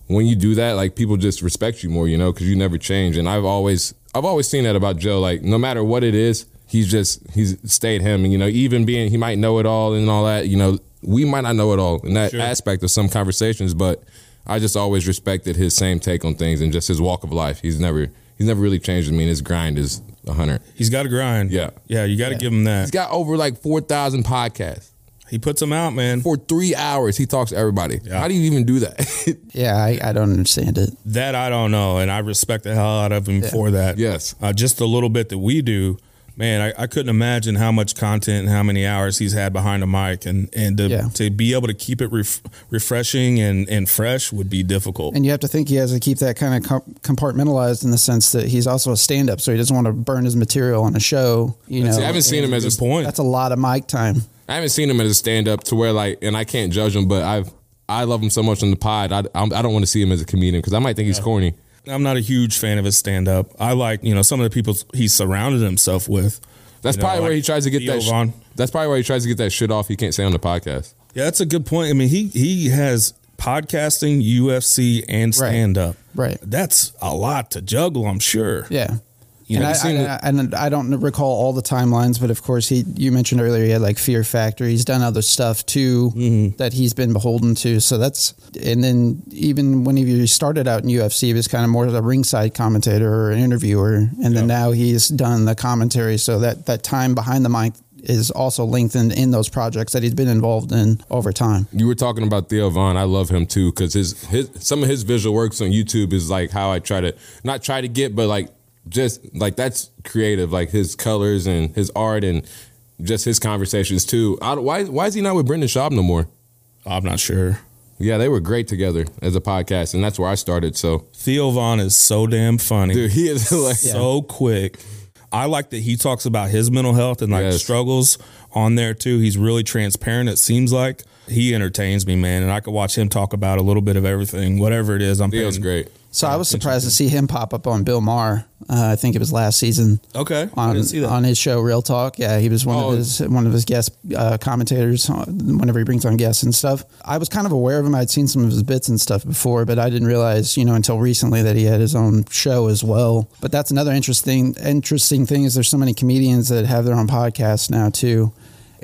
when you do that, like people just respect you more, you know, because you never change. And I've always, I've always seen that about Joe. Like no matter what it is, he's just he's stayed him. And you know, even being he might know it all and all that. You know, we might not know it all in that aspect of some conversations, but I just always respected his same take on things and just his walk of life. He's never he's never really changed. I mean, his grind is a hundred. He's got to grind. Yeah. Yeah, you got to give him that. He's got over like four thousand podcasts. He puts them out, man. For three hours, he talks to everybody. Yeah. How do you even do that? Yeah, I, I don't understand it. That I don't know, and I respect the hell out of him for that. Yes. uh, just a little bit that we do, man. I, I couldn't imagine how much content and how many hours he's had behind the mic, and and to, Yeah. to be able to keep it ref- refreshing and and fresh would be difficult. And you have to think he has to keep that kind of com- compartmentalized in the sense that he's also a stand up, so he doesn't want to burn his material on a show. You know, See, I haven't seen him as Good a point. that's a lot of mic time. I haven't seen him as a stand up to where like, and I can't judge him, but I've I love him so much on the pod. I I'm, I don't want to see him as a comedian because I might think he's corny. I'm not a huge fan of his stand up. I like you know some of the people he's surrounded himself with. That's You know, probably where he tries to get Theo that. That's probably where he tries to get that shit off. He can't say on the podcast. Yeah, that's a good point. I mean, he he has podcasting, UFC, and stand up. Right. That's a lot to juggle. I'm sure. Yeah. You and know, I, I, and I don't recall all the timelines, but of course he. You mentioned earlier he had like Fear Factor. He's done other stuff too Mm-hmm. that he's been beholden to. So that's and then even when he started out in UFC, he was kind of more of a ringside commentator or an interviewer, and then now he's done the commentary. So that that time behind the mic is also lengthened in those projects that he's been involved in over time. You were talking about Theo Von. I love him too because his his some of his visual works on YouTube is like how I try to not try to get, but like just like that's creative. Like his colors and his art and just his conversations too. I, why why is he not with Brendan Schaub no more? I'm not sure. Yeah, they were great together as a podcast, and that's where I started. So, Theo Von is so damn funny. dude, he is like so quick. I like that he talks about his mental health and like Yes. struggles on there too. He's really transparent. It seems like he entertains me, man, and I could watch him talk about a little bit of everything, whatever it is. I'm Theo's paying- great. So I was surprised to see him pop up on Bill Maher. Uh, I think it was last season. Okay, I on didn't see that. on his show Real Talk. Yeah, he was one Oh. of his one of his guest uh, commentators uh, whenever he brings on guests and stuff. I was kind of aware of him. I'd seen some of his bits and stuff before, but I didn't realize, you know, until recently that he had his own show as well. But that's another interesting interesting thing is there's so many comedians that have their own podcasts now too.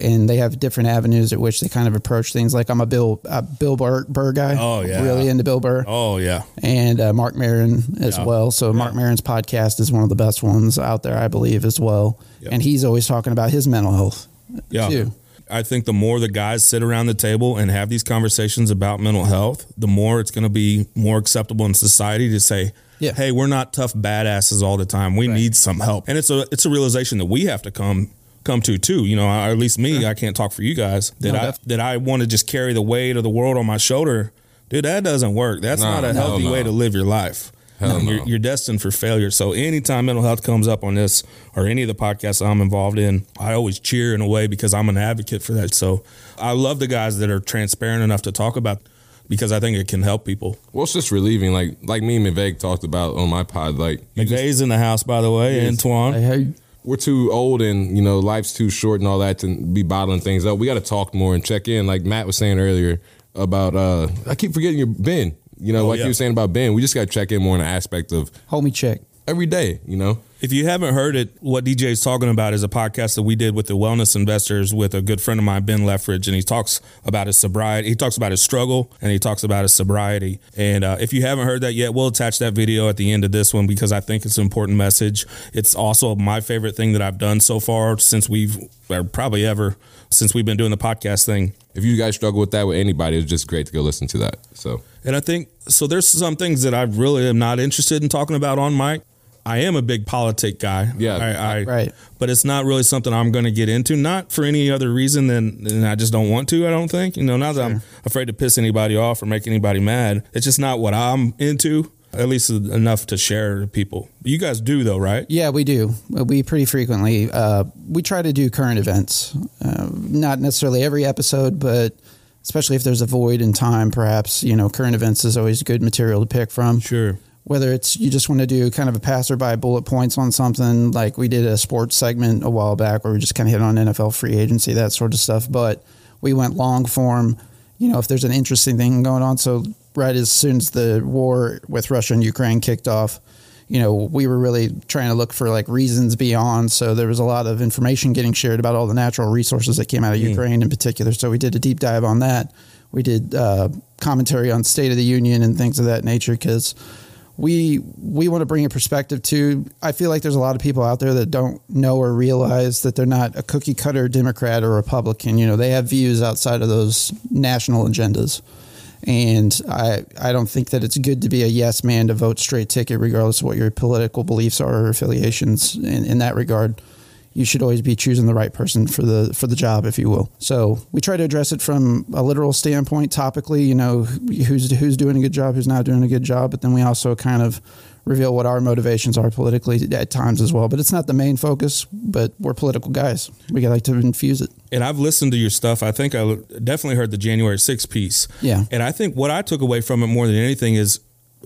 And they have different avenues at which they kind of approach things. Like I'm a Bill uh, Bill Burr, Burr guy. Oh, yeah. really into Bill Burr oh yeah, and uh, Marc Maron as Yeah. well. So Marc Maron's podcast is one of the best ones out there, I believe, as well. Yeah. And he's always talking about his mental health yeah. too. I think the more the guys sit around the table and have these conversations about mental health, the more it's going to be more acceptable in society to say, Yeah. "Hey, we're not tough badasses all the time. We need some help." And it's a it's a realization that we have to come come to too. You know, or at least me, I can't talk for you guys that No, I that I want to just carry the weight of the world on my shoulder. Dude, that doesn't work. That's No, not a healthy no. way to live your life. Hell no. you're, you're destined for failure. So anytime mental health comes up on this or any of the podcasts I'm involved in, I always cheer in a way because I'm an advocate for that. So I love the guys that are transparent enough to talk about because I think it can help people. Well, it's just relieving. Like like me and McVeigh talked about on my pod. Like you just- McVeigh's in the house, by the way, Yes. Antoine. Hey, hey, we're too old and you know life's too short and all that to be bottling things up. We got to talk more and check in. Like Matt was saying earlier about. uh I keep forgetting your Ben. You know, Oh, like yeah. you were saying about Ben. We just got to check in more in the aspect of homie check. every day. You know, If you haven't heard it, what DJ is talking about is a podcast that we did with the wellness investors with a good friend of mine, Ben Leffridge, and he talks about his sobriety. He talks about his struggle and he talks about his sobriety. And uh, if you haven't heard that yet, we'll attach that video at the end of this one because I think it's an important message. It's also my favorite thing that I've done so far since we've, or probably ever, since we've been doing the podcast thing. if you guys struggle with that with anybody, it's just great to go listen to that. So And I think so. There's some things that I really am not interested in talking about on mic. I am a big politic guy. Yeah, I, I, right. But it's not really something I'm going to get into. Not for any other reason than, than I just don't want to. I don't think. You know, not that I'm afraid to piss anybody off or make anybody mad. It's just not what I'm into. At least enough to share to people. You guys do though, right? Yeah, we do. We pretty frequently uh, we try to do current events. Uh, not necessarily every episode, but especially if there's a void in time, perhaps you know current events is always good material to pick from. Sure. Whether it's you just want to do kind of a passerby bullet points on something, like we did a sports segment a while back where we just kind of hit on NFL free agency, that sort of stuff. But we went long form. You know, if there's an interesting thing going on. So right as soon as the war with Russia and Ukraine kicked off, you know, we were really trying to look for like reasons beyond. So there was a lot of information getting shared about all the natural resources that came out of Ukraine in particular. So we did a deep dive on that. We did uh, commentary on State of the Union and things of that nature because we we want to bring a perspective to. I feel like there's a lot of people out there that don't know or realize that they're not a cookie cutter Democrat or Republican. You know, they have views outside of those national agendas. And I, I don't think that it's good to be a yes man to vote straight ticket, regardless of what your political beliefs are or affiliations. In, in that regard, you should always be choosing the right person for the for the job, if you will. So we try to address it from a literal standpoint, topically. You know, who's who's doing a good job, who's not doing a good job. But then we also kind of reveal what our motivations are politically at times as well. But it's not the main focus. But we're political guys. We like to infuse it. And I've listened to your stuff. I think I definitely heard the January 6th piece. Yeah. And I think what I took away from it more than anything is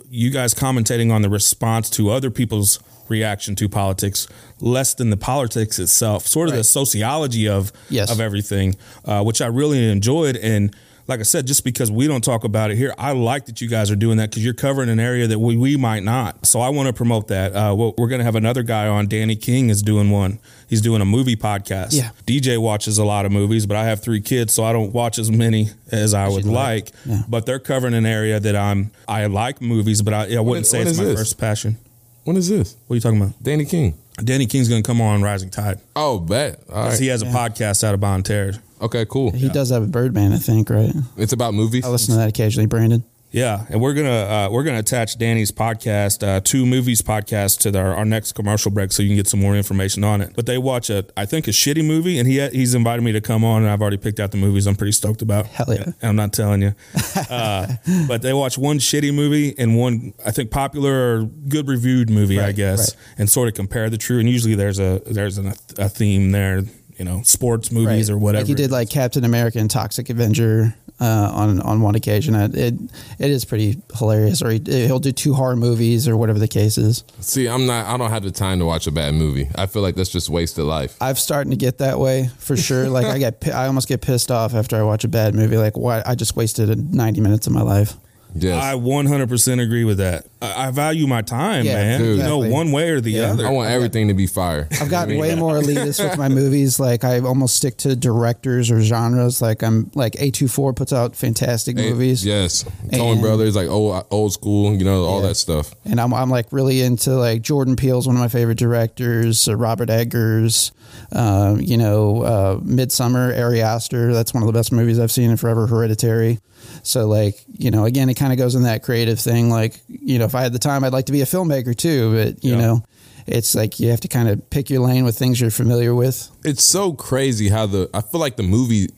you guys commentating on the response to other people's reaction to politics, less than the politics itself, sort of the sociology of Yes. of everything, uh, which I really enjoyed. And like I said, just because we don't talk about it here, I like that you guys are doing that because you're covering an area that we, we might not. So I want to promote that. Uh, well, we're going to have another guy on. Danny King is doing one. He's doing a movie podcast. Yeah. DJ watches a lot of movies, but I have three kids, so I don't watch as many as I would like. like. Yeah. But they're covering an area that I'm. I like movies, but I, I wouldn't is- say what it's my this? first passion. When is this? What are you talking about? Danny King. Danny King's going to come on Rising Tide. Oh, bet. All right. He has a podcast out of Bonne Terre. Okay, cool. He does have a Birdman, I think, right? It's about movies. I listen to that occasionally, Brandon. Yeah, and we're gonna uh, we're gonna attach Danny's podcast, uh, two movies podcast, to our, our next commercial break, so you can get some more information on it. But they watch a, I think, a shitty movie, and he he's invited me to come on, and I've already picked out the movies. I'm pretty stoked about. Hell yeah. I'm not telling you, uh, but they watch one shitty movie and one I think popular or good reviewed movie, I guess, right. and sort of compare the two. And usually there's a there's an, a theme there, you know, sports movies or whatever. Like he did, like Captain America and Toxic Avenger uh, on on one occasion. It, it it is pretty hilarious. Or he, he'll do two horror movies or whatever the case is. See, I'm not. I don't have the time to watch a bad movie. I feel like that's just wasted life. I'm starting to get that way for sure. Like I get, I almost get pissed off after I watch a bad movie. Like why I just wasted 90 minutes of my life. Yes. I 100% agree with that. I, I value my time, Yeah, man. dude. You know, exactly. one way or the Yeah. other. I want everything to be fire. I've gotten way more elitist with my movies. Like I almost stick to directors or genres. Like I'm like A24 puts out fantastic movies. Yes. Coen And- Brothers, like old old school, you know, all Yeah. that stuff. and I'm I'm like really into like Jordan Peele's one of my favorite directors, uh, Robert Eggers, uh, you know, uh, Midsommar, Ari Aster. That's one of the best movies I've seen in forever. Hereditary. So like you know, again, it kind of goes in that creative thing. Like you know, if I had the time, I'd like to be a filmmaker too. But you Yeah. know, it's like you have to kind of pick your lane with things you're familiar with. It's so crazy how the I feel like the movie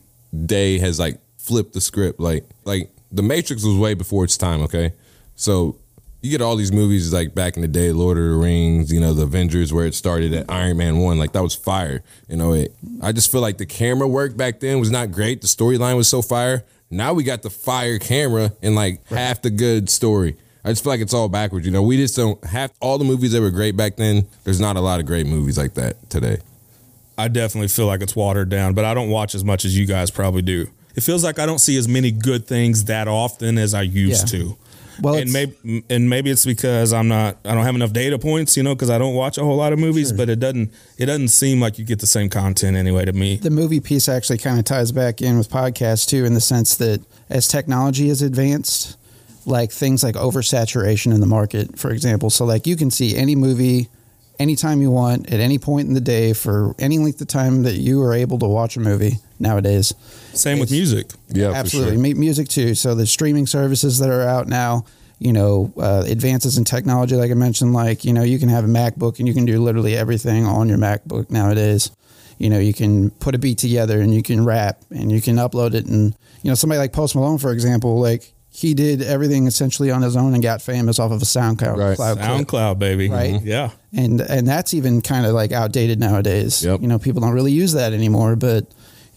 day has like flipped the script. Like like the Matrix was way before its time, okay? So you get all these movies like back in the day, Lord of the Rings, you know, the Avengers, where it started at Iron Man one, like that was fire. You know, it. I just feel like the camera work back then was not great. The storyline was so fire. Now we got the fire camera and like half the good story. I just feel like it's all backwards. You know, we just don't have all the movies that were great back then. There's not a lot of great movies like that today. I definitely feel like it's watered down, but I don't watch as much as you guys probably do. It feels like I don't see as many good things that often as I used Yeah. to. Well, and maybe and maybe it's because I'm not I don't have enough data points, you know, because I don't watch a whole lot of movies. But it doesn't it doesn't seem like you get the same content anyway to me. the movie piece actually kind of ties back in with podcasts too, in the sense that as technology has advanced, like things like oversaturation in the market, for example. So like you can see any movie anytime you want at any point in the day for any length of time that you are able to watch a movie nowadays. Same with music. Yeah, Absolutely. Sure. Mu- Music too. So the streaming services that are out now, you know, uh, advances in technology, like I mentioned, like, you know, you can have a MacBook and you can do literally everything on your MacBook nowadays. You know, you can put a beat together and you can rap and you can upload it. And, you know, somebody like Post Malone, for example, like he did everything essentially on his own and got famous off of a SoundCloud Right. cloud clip. SoundCloud, baby. Right. Yeah. and and that's even kind of like outdated nowadays. Yep. You know, people don't really use that anymore. But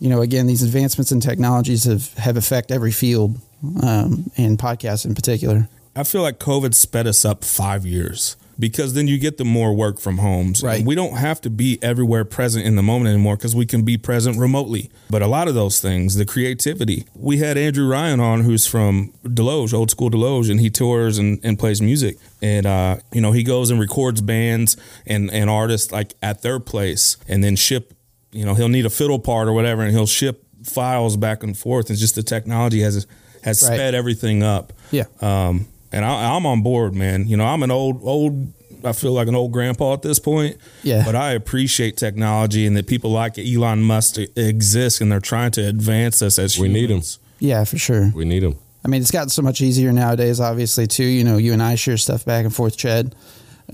you know, again, these advancements in technologies have have affect every field, um, and podcasts in particular. I feel like COVID sped us up five years because then you get the more work from homes. Right. And we don't have to be everywhere present in the moment anymore because we can be present remotely. But a lot of those things, the creativity. We had Andrew Ryan on, who's from Desloge, old school Desloge, and he tours and, and plays music. And, uh, you know, he goes and records bands and, and artists like at their place and then ship, you know, he'll need a fiddle part or whatever and he'll ship files back and forth. It's just the technology has has Right. sped everything up. Yeah. Um, and I, I'm on board, man. You know, I'm an old, old. I feel like an old grandpa at this point. Yeah. But I appreciate technology and that people like Elon Musk exist and they're trying to advance us as We need them. Yeah, for sure. We need them. I mean, it's gotten so much easier nowadays. Obviously, too. You know, you and I share stuff back and forth, Chad.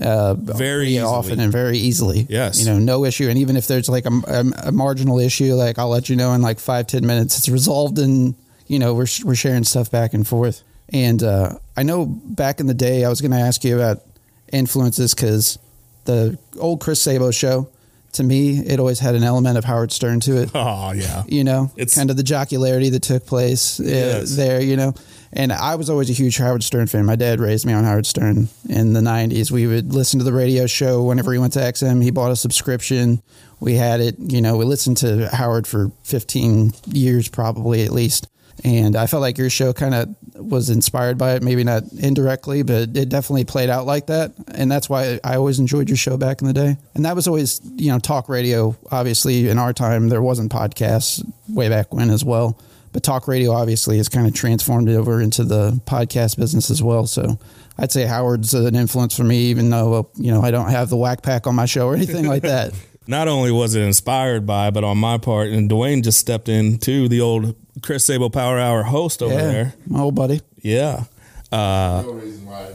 Uh, Very pretty easily. often and very easily. Yes. You know, no issue. And even if there's like a, a, a marginal issue, like I'll let you know in like five ten minutes. It's resolved, and you know we're we're sharing stuff back and forth. And uh, I know back in the day, I was going to ask you about influences because the old Chris Sabo show, to me, it always had an element of Howard Stern to it Oh yeah. you know, It's- kind of the jocularity that took place uh, Yes. there, you know. And I was always a huge Howard Stern fan. My dad raised me on Howard Stern in the 90s. We would listen to the radio show whenever he went to XM. He bought a subscription. We had it, you know, we listened to Howard for 15 years, probably at least. And I felt like your show kind of was inspired by it, maybe not indirectly, but it definitely played out like that. And that's why I always enjoyed your show back in the day. And that was always, you know, talk radio. Obviously, in our time, there wasn't podcasts way back when as well. But talk radio obviously has kind of transformed it over into the podcast business as well. So I'd say Howard's an influence for me, even though, uh, you know, I don't have the whack pack on my show or anything like that. Not only was it inspired by, but on my part, and Dwayne just stepped in too, the old Chris Sabo Power Hour host over yeah, there. my old buddy. Yeah. Uh, no reason why.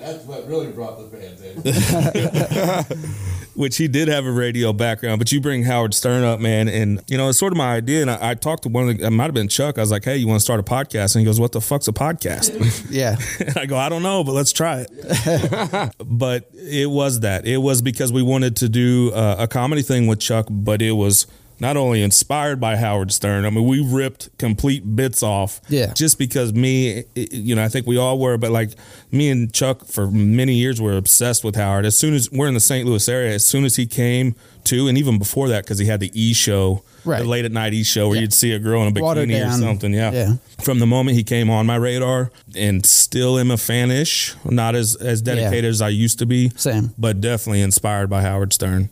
that's what really brought the fans in. which he did have a radio background, but you bring Howard Stern up, man, and you know it's sort of my idea. And I, I talked to one of the, it might have been Chuck. I was like, "Hey, you want to start a podcast?" And he goes, "What the fuck's a podcast?" Yeah. and I go, "I don't know, but let's try it." but it was that. It was because we wanted to do uh, a comedy thing with Chuck, but it was not only inspired by Howard Stern. I mean, we ripped complete bits off. Yeah. Just because me, you know, I think we all were, but like me and Chuck for many years were obsessed with Howard. As soon as we're in the St. Louis area, as soon as he came to, and even before that, because he had the E show, Right. the late at night E show where Yeah. you'd see a girl in a bikini or something. Yeah. Yeah. From the moment he came on my radar, and still am a fanish, not as as dedicated as I used to be. Same. but definitely inspired by Howard Stern.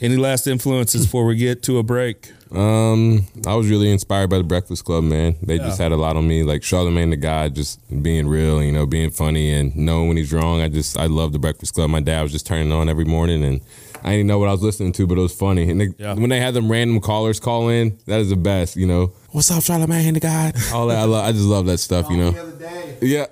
Any last influences before we get to a break? Um, I was really inspired by the Breakfast Club, man. They just had a lot on me, like Charlemagne the God, just being real, you know, being funny and knowing when he's wrong. I just, I love the Breakfast Club. My dad was just turning on every morning, and I didn't know what I was listening to, but it was funny. And they, Yeah. when they had them random callers call in, that is the best, you know. What's up, Charlemagne the God? All that, I, love, I just love that stuff, you know. Yeah.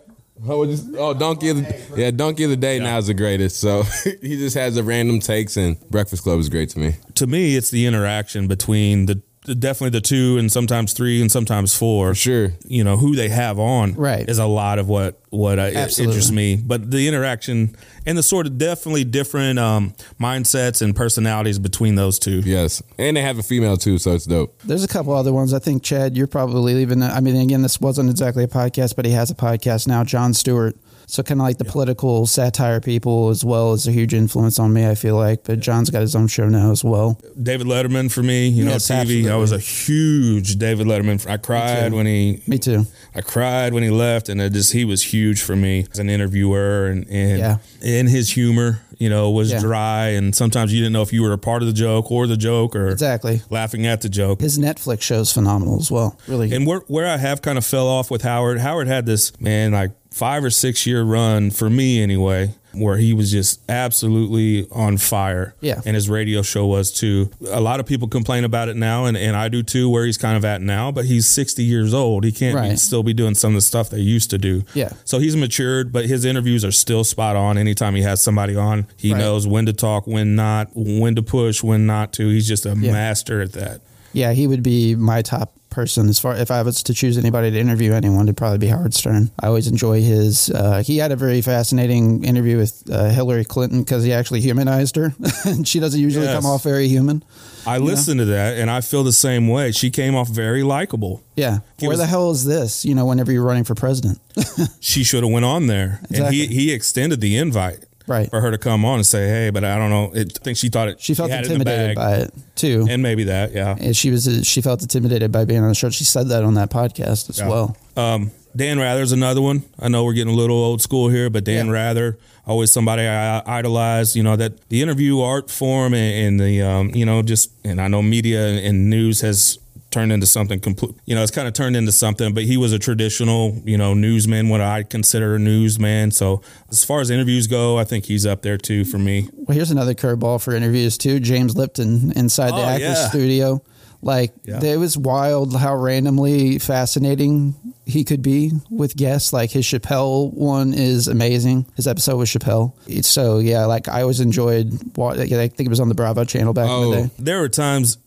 Oh, oh, donkey of the yeah, donkey of the day now is the greatest. So he just has the random takes, and Breakfast Club is great to me. To me, it's the interaction between the definitely the two and sometimes three and sometimes four. For sure. You know who they have on. Right. Is a lot of what what uh, Absolutely. interests me. But the interaction and the sort of definitely different um, mindsets and personalities between those two. Yes, and they have a female too, so it's dope. There's a couple other ones. I think Chad, you're probably leaving. I mean, again, this wasn't exactly a podcast, but he has a podcast now. Jon Stewart. So kind of like the political satire people as well is a huge influence on me. I feel like, but Jon's got his own show now as well. David Letterman for me, you know, Yes, TV. I was a huge David Letterman. I cried when he Me too. I cried when he left, and it just he was huge for me as an interviewer, and and Yeah. and his humor, you know, was Yeah. dry, and sometimes you didn't know if you were a part of the joke or the joke or Exactly. laughing at the joke. His Netflix show is phenomenal as well. Really good. And where where I have kind of fell off with Howard, Howard had this man like five or six year run for me anyway, where he was just absolutely on fire. Yeah. And his radio show was too. A lot of people complain about it now, and, and I do too, where he's kind of at now, but he's 60 years old. He can't be, still be doing some of the stuff they used to do. Yeah. So he's matured, but his interviews are still spot on. Anytime he has somebody on, he Right. knows when to talk, when not, when to push, when not to. He's just a Yeah. master at that. Yeah, he would be my top person as far if I was to choose anybody to interview anyone it'd probably be Howard Stern. I always enjoy his uh, he had a very fascinating interview with uh, Hillary Clinton because he actually humanized her and she doesn't usually Yes. come off very human. I listened to that and I feel the same way. She came off very likable. Yeah. He Where was- the hell is this, you know, whenever you're running for president? She should have went on there. And he, he extended the invite Right. for her to come on and say, "Hey, but I don't know. It, I think she thought it. She felt it in intimidated bag. by it too. and maybe that, yeah. And she was she felt intimidated by being on the show. She said that on that podcast as Yeah. well. Um, Dan Rather's another one. I know we're getting a little old school here, but Dan Yeah. Rather, always somebody I idolize. You know that the interview art form and, and the um, you know just and I know media and news has turned into something complete. You know, it's kind of turned into something. But he was a traditional, you know, newsman, what I consider a newsman. So as far as interviews go, I think he's up there too for me. Well, here's another curveball for interviews too. James Lipton inside the Oh, actor's yeah. studio. Like Yeah. it was wild how randomly fascinating he could be with guests. Like his Chappelle one is amazing. His episode with Chappelle. It's so yeah. Like I always enjoyed. I think it was on the Bravo channel back in Oh. the day. there were times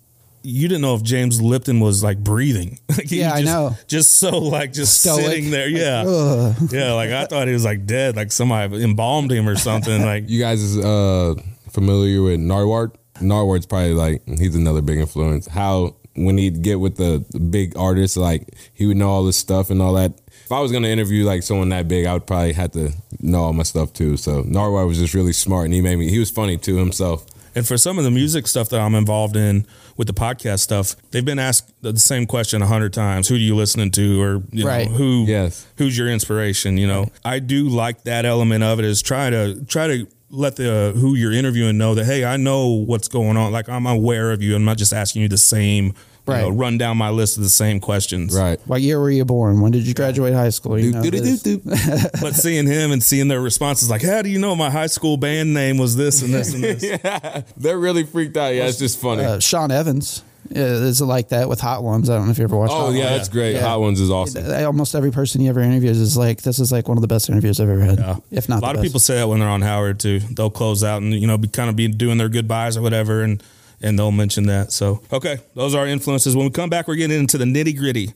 you didn't know if James Lipton was like breathing. Like, he Yeah, I know. Just so like just Stoic. sitting there. Yeah. yeah. Like I thought he was like dead. Like somebody embalmed him or something. Like You guys is uh, familiar with Nardwuar? Nardwuar's probably like he's another big influence. How when he'd get with the the big artists, like he would know all this stuff and all that. If I was gonna interview like someone that big, I would probably have to know all my stuff too. So Nardwuar was just really smart, and he made me. He was funny too himself. and for some of the music stuff that I'm involved in with the podcast stuff, they've been asked the same question a hundred times. Who do you listening to or you Right. know, who Yes. who's your inspiration? You know, I do like that element of it is try to try to let the who you're interviewing know that hey, I know what's going on. Like I'm aware of you. I'm not just asking you the same. You Right. know, run down my list of the same questions. Right. What year were you born? When did you graduate high school? You know, this. But seeing him and seeing their responses, like, how do you know my high school band name was this and this and this? yeah, they're really freaked out. Yeah, it's just funny. uh, Sean Evans uh, is like that with Hot Ones. I don't know if you ever watched. oh Hot yeah, Ones. that's great. Yeah. Hot ones is awesome. Uh, Almost every person he ever interviews is like, this is like one of the best interviews I've ever had. Yeah. If not, a lot the of best. people say that when they're on Howard too. They'll close out and you know be kind of be doing their goodbyes or whatever, and and they'll mention that. So okay, those are our influences. When we come back, we're getting into the nitty gritty.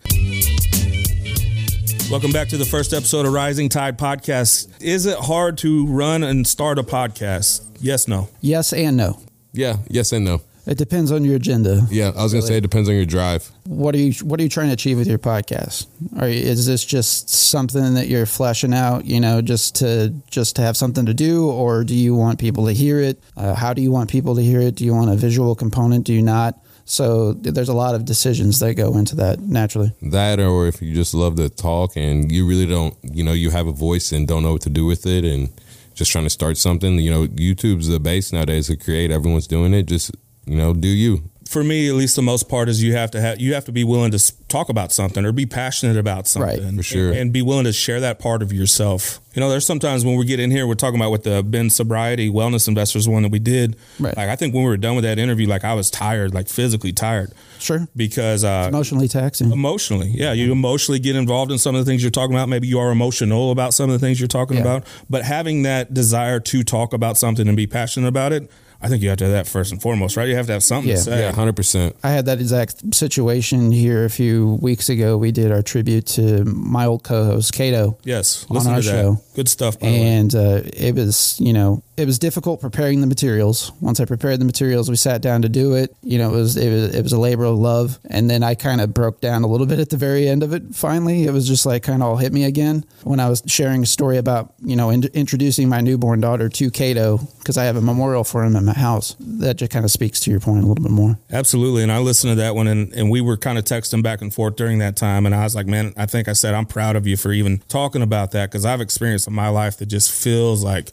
Welcome back to the first episode of Rising Tide Podcast. Is it hard to run and start a podcast? Yes, no. Yes and no. Yeah. Yes and no. It depends on your agenda. Yeah, I was gonna say it depends on your drive. What are you What are you trying to achieve with your podcast? Are you, is this just something that you're fleshing out? You know, just to just to have something to do, or do you want people to hear it? Uh, how do you want people to hear it? Do you want a visual component? Do you not? So there's a lot of decisions that go into that naturally. That, or if you just love to talk and you really don't, you know, you have a voice and don't know what to do with it, and just trying to start something. You know, YouTube's the base nowadays to create. Everyone's doing it. Just you know, do you. For me, at least the most part is you have to have you have to be willing to talk about something or be passionate about something, Right, for sure. and, and be willing to share that part of yourself. You know, there's sometimes when we get in here, we're talking about with the Ben Sobriety Wellness Investors one that we did. Right. Like I think when we were done with that interview, like I was tired, like physically tired, Sure. because uh, Emotionally taxing. emotionally yeah you emotionally get involved in some of the things you're talking about maybe you are emotional about some of the things you're talking Yeah. about but having that desire to talk about something and be passionate about it I think you have to have that first and foremost, right? You have to have something Yeah. to say. Yeah, hundred percent. I had that exact situation here a few weeks ago. We did our tribute to my old co-host Cato, Yes, On listen our to that. show. Good stuff. By the way. and uh, it was you know it was difficult preparing the materials. Once I prepared the materials, we sat down to do it. You know, it was it was, it was a labor of love, and then I kind of broke down a little bit at the very end of it. Finally, it was just like kind of all hit me again when I was sharing a story about you know in- introducing my newborn daughter to Cato because I have a memorial for him in my house. That just kind of speaks to your point a little bit more. Absolutely. And I listened to that one and, and we were kind of texting back and forth during that time. And I was like, man, I think I said, I'm proud of you for even talking about that because I've experienced in my life that just feels like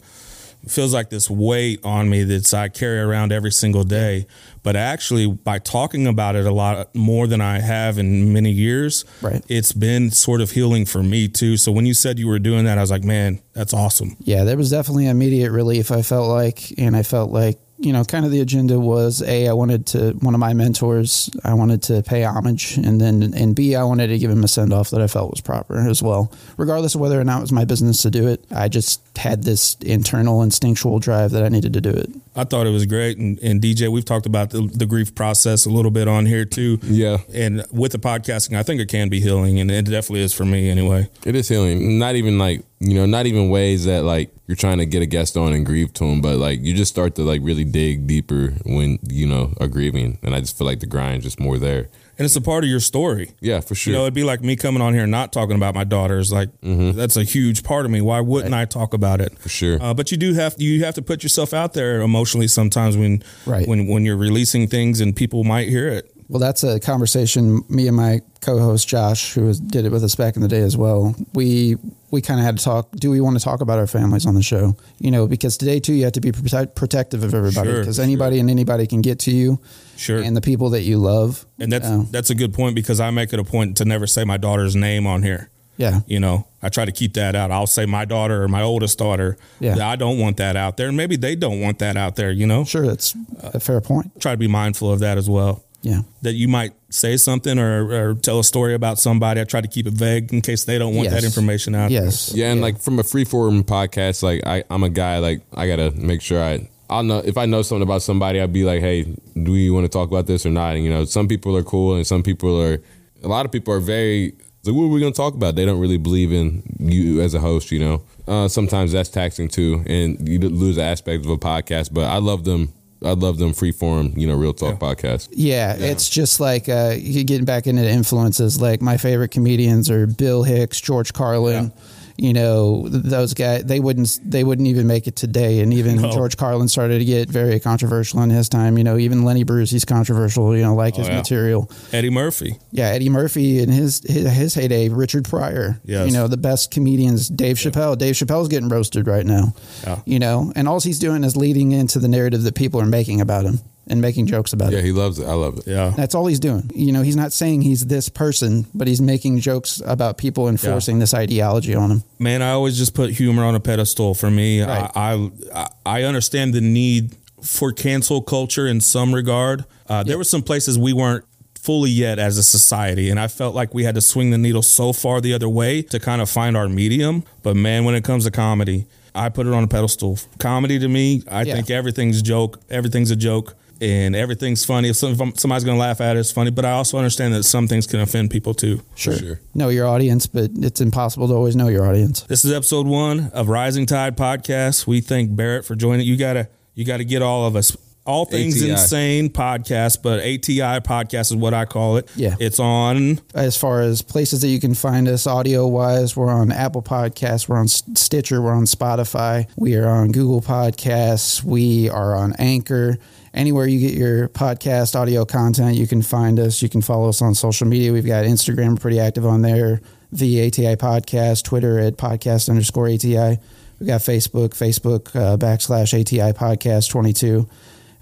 feels like this weight on me that I carry around every single day. But actually, by talking about it a lot more than I have in many years, Right. it's been sort of healing for me too. So when you said you were doing that, I was like, man, that's awesome. Yeah, there was definitely immediate relief. I felt like, and I felt like, you know, kind of the agenda was a, I wanted to one of my mentors, I wanted to pay homage, and then and b, I wanted to give him a send off that I felt was proper as well, regardless of whether or not it was my business to do it. I just had this internal instinctual drive that I needed to do it. I thought it was great. And, and DJ, we've talked about the, the grief process a little bit on here too. Yeah. And with the podcasting, I think it can be healing, and it definitely is for me anyway. It is healing. Not even like you know, not even ways that like you're trying to get a guest on and grieve to them, but like you just start to like really dig deeper when you know are grieving, and I just feel like the grind just more there. And it's a part of your story. Yeah, for sure. You know, it'd be like me coming on here and not talking about my daughters. Like that's a huge part of me. Why wouldn't I talk about it? for sure. Uh, but you do have you have to put yourself out there emotionally sometimes when Right. when when you're releasing things and people might hear it. Well, that's a conversation me and my co-host Josh, who was, did it with us back in the day as well. We we kind of had to talk. Do we want to talk about our families on the show? You know, because today too, you have to be protect, protective of everybody because sure. anybody and anybody can get to you, Sure. and the people that you love. And that's Um, that's a good point because I make it a point to never say my daughter's name on here. yeah, You know, I try to keep that out. I'll say my daughter or my oldest daughter. Yeah. I don't want that out there. And maybe they don't want that out there, you know? sure, that's a fair point. Try to be mindful of that as well. Yeah, That you might say something or, or tell a story about somebody. I try to keep it vague in case they don't want that information out yes, yeah, and like from a freeform podcast, like I, I'm a guy like I gotta make sure I. I'll know if I know something about somebody, I'd be like, "Hey, do you want to talk about this or not?" And you know, some people are cool, and some people are. A lot of people are very like, "What are we going to talk about?" They don't really believe in you as a host. You know, uh, sometimes that's taxing too, and you lose the aspect of a podcast. But I love them. I love them free form, you know, real talk podcast. Yeah, it's just like uh, you getting back into the influences. Like my favorite comedians are Bill Hicks, George Carlin. You know those guys. They wouldn't. They wouldn't even make it today. And even No. George Carlin started to get very controversial in his time. You know, even Lenny Bruce, he's controversial. You know, like oh, his Oh, yeah. material. Eddie Murphy. Yeah, Eddie Murphy in his his, his heyday, Richard Pryor. Yes. You know, the best comedians, Dave Chappelle. Dave Chappelle's getting roasted right now. Yeah. You know, and all he's doing is leading into the narrative that people are making about him and making jokes about Yeah, it. Yeah, he loves it. I love it. Yeah. That's all he's doing. You know, he's not saying he's this person, but he's making jokes about people enforcing this ideology on him. Man, I always just put humor on a pedestal. For me, Right. I, I I understand the need for cancel culture in some regard. Uh, there were some places we weren't fully yet as a society, and I felt like we had to swing the needle so far the other way to kind of find our medium. But man, when it comes to comedy, I put it on a pedestal. Comedy to me, I Yeah. think everything's joke. Everything's a joke. And everything's funny. If some- if somebody's going to laugh at it, it's funny. But I also understand that some things can offend people too. For sure. Know your audience, but it's impossible to always know your audience. This is episode one of Rising Tide Podcast. We thank Barrett for joining. You gotta you gotta get all of us. All things ATI. insane podcast, but ATI podcast is what I call it. Yeah. It's on As far as places that you can find us audio wise, we're on Apple Podcasts, we're on Stitcher, we're on Spotify, we are on Google Podcasts, we are on Anchor. Anywhere you get your podcast audio content, you can find us. You can follow us on social media. We've got Instagram, pretty active on there, the ATI Podcast, Twitter at podcast underscore ATI. We've got Facebook, Facebook uh, backslash ATI Podcast 22.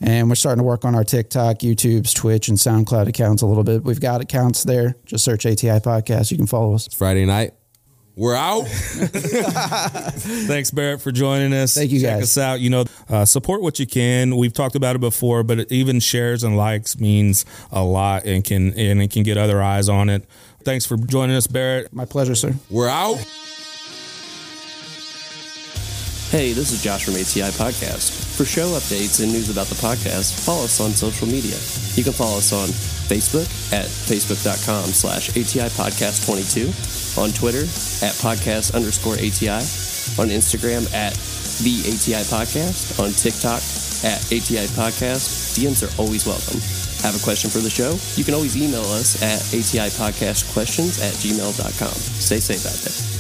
And we're starting to work on our TikTok, YouTube's, Twitch, and SoundCloud accounts a little bit. We've got accounts there. Just search ATI Podcast. You can follow us. Friday night. We're out. Thanks, Barrett, for joining us. Thank you, Check guys. us out. You know, uh, support what you can. We've talked about it before, but even shares and likes means a lot and can and it can get other eyes on it. Thanks for joining us, Barrett. My pleasure, sir. We're out. Hey, this is Josh from ATI Podcast. For show updates and news about the podcast, follow us on social media. You can follow us on Facebook at facebook.com slash ATI Podcast 22, on Twitter at podcast underscore ATI, on Instagram at the ATI Podcast, on TikTok at ATI Podcast. DMs are always welcome. Have a question for the show? You can always email us at ATI Podcast Questions at gmail.com. Stay safe out there.